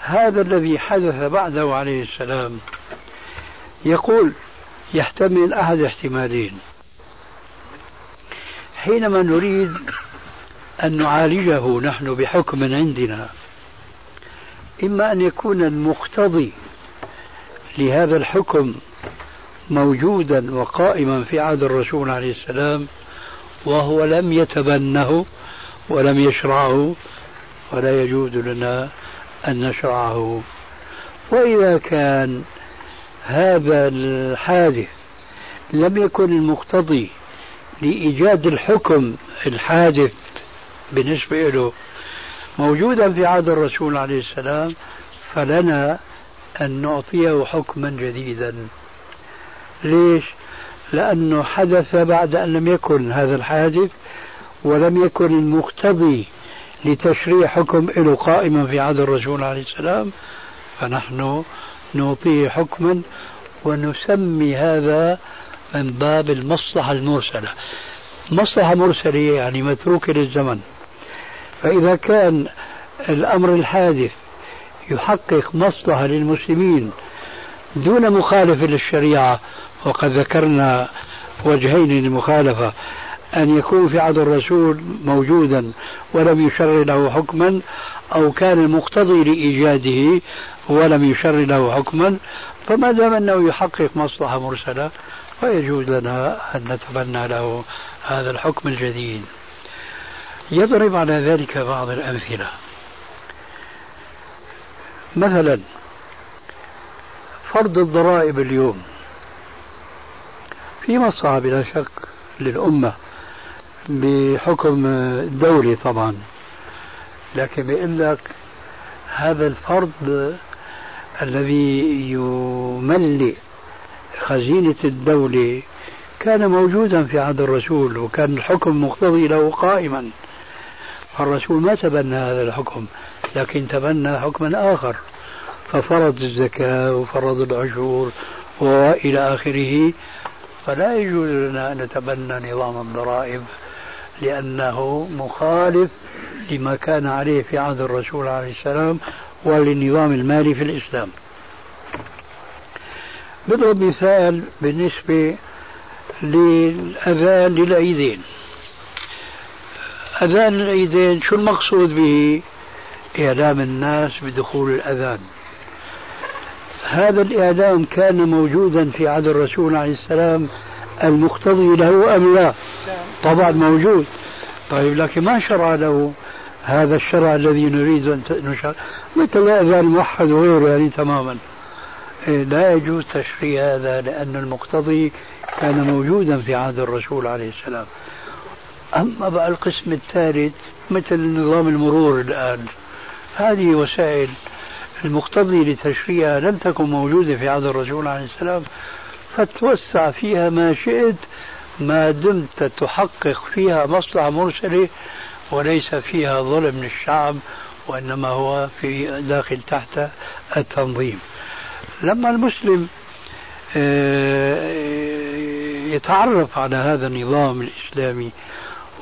هذا الذي حدث بعده عليه السلام يقول يحتمل أحد احتمالين. حينما نريد أن نعالجه نحن بحكم عندنا إما أن يكون المقتضي لهذا الحكم موجودا وقائما في عهد الرسول عليه السلام وهو لم يتبنه ولم يشرعه ولا يجوز لنا أن نشرعه. وإذا كان هذا الحادث لم يكن المقتضي لإيجاد الحكم الحادث بالنسبة له. موجودا في عهد الرسول عليه السلام فلنا أن نعطيه حكما جديدا. ليش؟ لأنه حدث بعد أن لم يكن هذا الحادث ولم يكن المقتضي لتشريع حكم له قائما في عهد الرسول عليه السلام. فنحن نعطيه حكما ونسمي هذا من باب المصلحة المرسلة. مصلحة مرسلة يعني متروكة للزمن. فإذا كان الأمر الحادث يحقق مصلحة للمسلمين دون مخالفة للشريعة وقد ذكرنا وجهين للمخالفة أن يكون في عهد الرسول موجودا ولم يشرع له حكما أو كان المقتضي لإيجاده ولم يشرع له حكما فما دام أنه يحقق مصلحة مرسلة فيجوز لنا أن نتبنى له هذا الحكم الجديد. يضرب على ذلك بعض الأمثلة. مثلا فرض الضرائب اليوم. في مصلحة بلا شك للأمة بحكم دولي طبعا. لكن بيقول لك هذا الفرض الذي يملئ خزينة الدولة كان موجودا في عهد الرسول وكان الحكم مقتضي له قائما. فالرسول ما تبنى هذا الحكم لكن تبنى حكما آخر. ففرض الزكاة وفرض العشور وإلى آخره. فلا يجوز لنا أن نتبنى نظام الضرائب لأنه مخالف لما كان عليه في عهد الرسول عليه السلام وللنظام المالي في الإسلام. بضرب مثال بالنسبة للأذان للعيدين. أذان العيدين شو المقصود به؟ إعلام الناس بدخول الأذان. هذا الإعلام كان موجودا في عهد الرسول عليه السلام المقتضي له أم لا؟ طبعا موجود. طيب لكن ما شرع له هذا الشرع الذي نريد أن نشرع؟ مثل الأذان الموحد وغيره يعني تماما. لا يجوز تشريع هذا لأن المقتضي كان موجودا في عهد الرسول عليه السلام. أما بقى القسم الثالث مثل نظام المرور الآن هذه وسائل المقتضي لتشريعها لم تكن موجودة في عهد الرسول عليه السلام فتوسع فيها ما شئت ما دمت تحقق فيها مصلحة مرسلة وليس فيها ظلم للشعب وإنما هو في داخل تحت التنظيم. لما المسلم آه، يتعرف على هذا النظام الإسلامي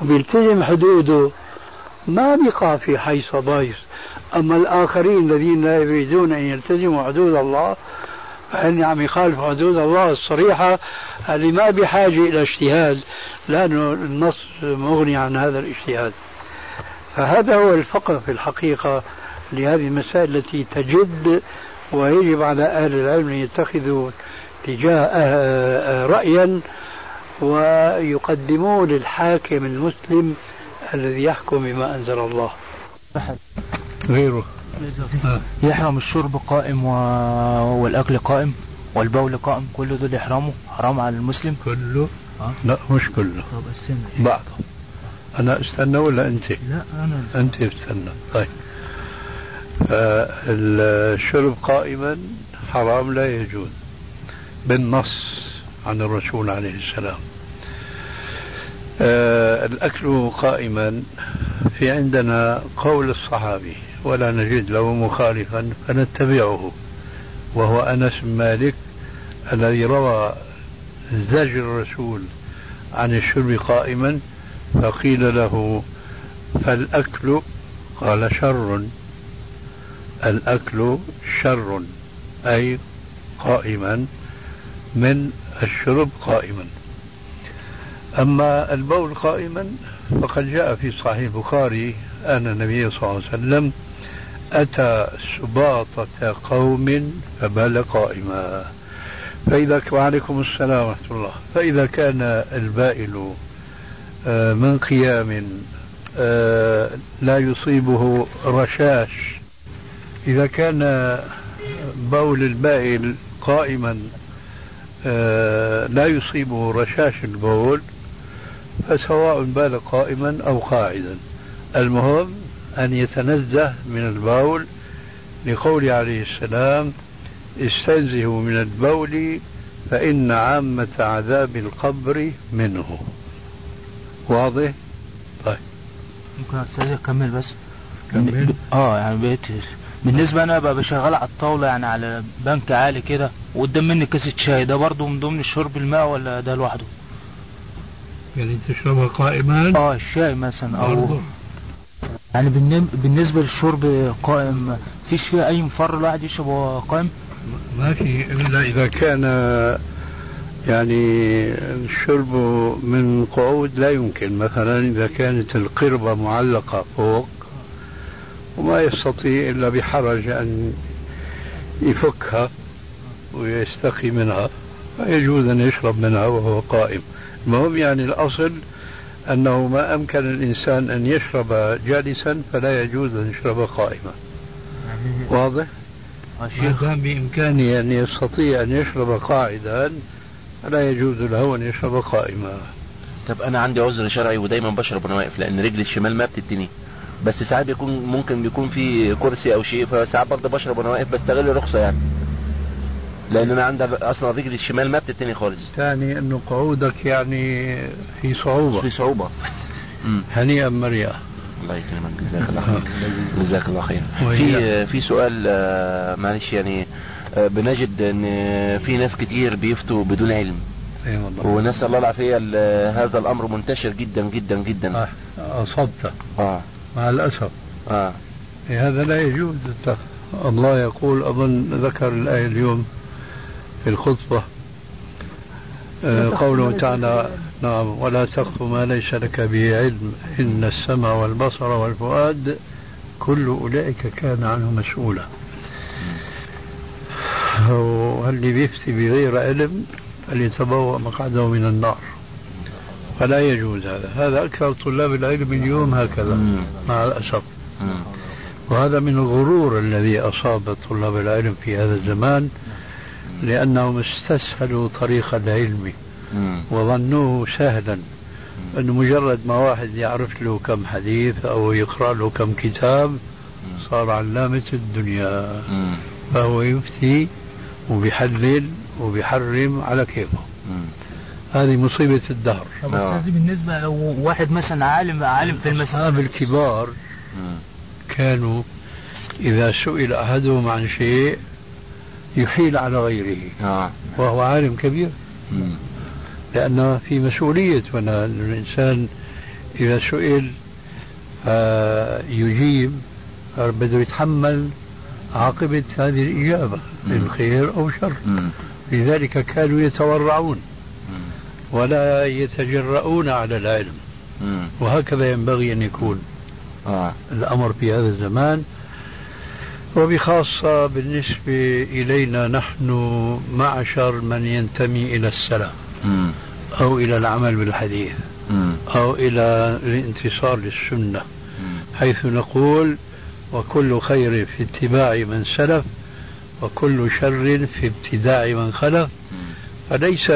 وبيلتزم حدوده ما بيقع في حيص بايص أما الآخرين الذين لا يريدون أن يلتزموا حدود الله فإن عم يخالفوا حدود الله الصريحة؟ اللي ما بحاجة إلى اجتهاد. لأنه النص مغني عن هذا الاجتهاد. فهذا هو الفقه في الحقيقة لهذه المسائل التي تجد ويجب على أهل العلم أن يتخذوا تجاه رأيا ويقدموه للحاكم المسلم الذي يحكم بما أنزل الله. غيره. يحرم الشرب قائم و... والأكل قائم والبول قائم كل دول يحرموا حرام على المسلم. كله؟ لا مش كله. بعضه أنا أستنى ولا أنت؟ لا أنا أنت أستنى. طيب. فالشرب قائما حرام لا يجوز. بالنص عن الرسول عليه السلام. آه الأكل قائما. في عندنا قول الصحابي ولا نجد له مخالفا فنتبعه وهو أنس بن مالك الذي روى زجر الرسول عن الشرب قائما فقيل له فالأكل قال شر. الأكل شر أي قائما من الشرب قائما. أما البول قائما فقد جاء في صحيح البخاري أن النبي صلى الله عليه وسلم أتى سباطة قوم فبال قائما. فإذا وعليكم السلام ورحمة الله. فإذا كان البائل آه، من قيام آه، لا يصيبه رشاش إذا كان بول البائل قائما آه، لا يصيبه رشاش البول فسواء بال قائما أو قاعدا المهم أن يتنزه من البول لقول عليه السلام استنزهوا من البول فإن عامة عذاب القبر منه واضح؟ طيب ممكن أستاذ اكمل بس كمل. آه يعني بقيت بالنسبة أنا بقى شغال على الطاولة يعني على بنك عالي كده وقدام مني كاسه شاي ده برضه من ضمن شرب الماء ولا ده لوحده؟ يعني تشربها قائما آه الشاي مثلا أو برضه. يعني بالنسبة للشرب قائم فيش فيه أي مفر الواحد يشرب وهو قائم؟ ما في إلا إذا كان يعني الشرب من قعود لا يمكن مثلا إذا كانت القربة معلقة فوق وما يستطيع إلا بحرج أن يفكها ويستقي منها فيجوز أن يشرب منها وهو قائم. المهم يعني الأصل أنه ما أمكن الإنسان أن يشرب جالسا فلا يجوز أن يشرب قائما. واضح؟ آه، ما شيخ دام بإمكانه أن يستطيع أن يشرب قاعدا فلا يجوز له أن يشرب قائما. طب أنا عندي عذر شرعي ودايما بشرب وأنا واقف لأن رجلي الشمال ما بتتني. بس ساعات بيكون ممكن بيكون في كرسي أو شيء فساعات برضه بشرب وأنا واقف بستغل الرخصة يعني. لأن أنا عندي أصلا رجلي الشمال ما بتتني خالص. ثاني أنه قعودك يعني في صعوبة. في صعوبة. هنيئا مريا الله يكرمك. جزاك الله خير. جزاك الله خير. في في سؤال آه، معلش يعني آه، بنجد إن في ناس كتير بيفتوا بدون علم. أي والله. ونسأل الله العافية ال- هذا الأمر منتشر جدا جدا جدا. أصبت آه. مع الأسف. آه. إيه، هذا لا يجوز. الله يقول أظن ذكر الآية اليوم في الخطبة. آه، قوله تعالى نعم ولا تقف ما ليس لك به علم. إن السمع والبصر والفؤاد كل أولئك كان عنه مسؤولا. واللي بيفتي بغير علم؟ فليتبوأ مقعده من النار. فلا يجوز هذا هذا أكثر طلاب العلم اليوم هكذا مم. مع الأسف مم. وهذا من الغرور الذي أصاب طلاب العلم في هذا الزمان لأنهم استسهلوا طريق العلم. وظنوه سهلا أنه مجرد ما واحد يعرف له كم حديث أو يقرأ له كم كتاب صار علامة الدنيا. فهو يفتي وبيحلل وبيحرم على كيفه. هذه مصيبة الدهر طب آه. أستاذ بالنسبة لو واحد مثلا عالم عالم في المسألة أصحاب الكبار. كانوا إذا سئل أحدهم عن شيء يحيل على غيره آه وهو عالم كبير مم. لأن في مسؤولية هنا الإنسان إذا سئل آه، يجيب بده يتحمل عاقبة هذه الإجابة مم. إن خير أو شر مم. لذلك كانوا يتورعون. ولا يتجرؤون على العلم مم. وهكذا ينبغي أن يكون آه الأمر في هذا الزمان وبخاصة بالنسبة إلينا نحن معشر من ينتمي إلى السلف. أو إلى العمل بالحديث مم. أو إلى الانتصار للسنة مم. حيث نقول وكل خير في اتباع من سلف وكل شر في ابتداع من خلف مم. فليس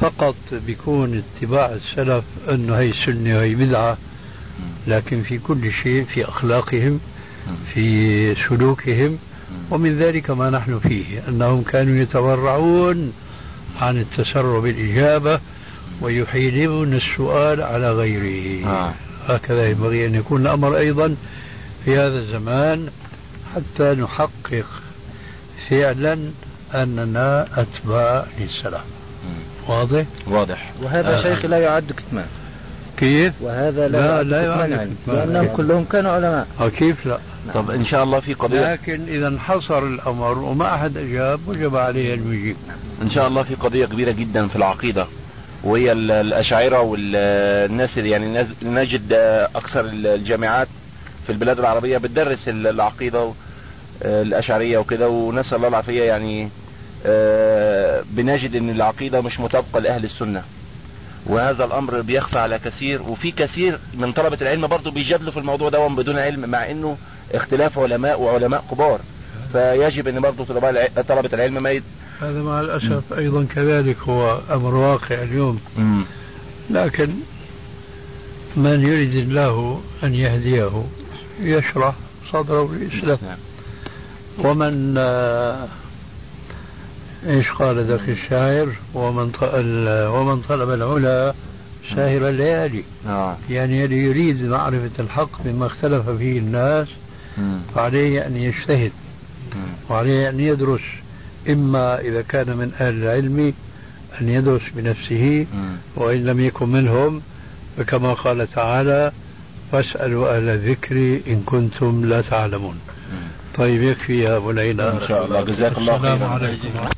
فقط بيكون اتباع السلف انه هي سنة وهي بدعة لكن في كل شيء في أخلاقهم في سلوكهم ومن ذلك ما نحن فيه أنهم كانوا يتورعون عن التسرع بالإجابة ويحيلون السؤال على غيره. آه. هكذا ينبغي أن يكون الأمر أيضا في هذا الزمان حتى نحقق فعلا أننا أتباع للسلف. واضح؟ واضح وهذا آه. شيخ لا يعد كتمان كيف؟ وهذا لا, لا، يعد لا كتمان يعد كتمان. لأنهم كلهم كانوا علماء أو كيف لا؟ طب إن شاء الله في قضية لكن إذا انحصر الأمر وما أحد أجاب وجب عليه أن يجيب إن شاء الله في قضية كبيرة جدا في العقيدة وهي ال- الأشاعرة والناس اللي يعني نجد أكثر الجامعات في البلاد العربية بتدرس ال- العقيدة و- الأشعرية وكده ونسأل الله العافية يعني آه، آه، بنجد إن العقيدة مش مطابقة لأهل السنة. وهذا الأمر بيخفى على كثير وفي كثير من طلبة العلم برضو بيجادلوا في الموضوع ده بدون علم مع إنه اختلاف علماء وعلماء كبار. فيجب إن الع- طلبة العلم ما يد... هذا مع الأسف أيضا كذلك هو أمر واقع اليوم. مم. لكن من يريد الله أن يهديه يشرح صدره للإسلام. نعم. ومن آه، إيش قال ذاك الشاعر ومن ومن طلب العلا ساهر الليالي آه يعني الذي يريد معرفة الحق مما اختلف فيه الناس مم. فعليه أن يجتهد. وعليه أن يدرس إما إذا كان من أهل العلم أن يدرس بنفسه مم. وإن لم يكن منهم فكما قال تعالى فاسألوا أهل الذكر إن كنتم لا تعلمون مم. طيب يكفي يا أبو ليلى إن شاء الله. جزاك الله خيرا.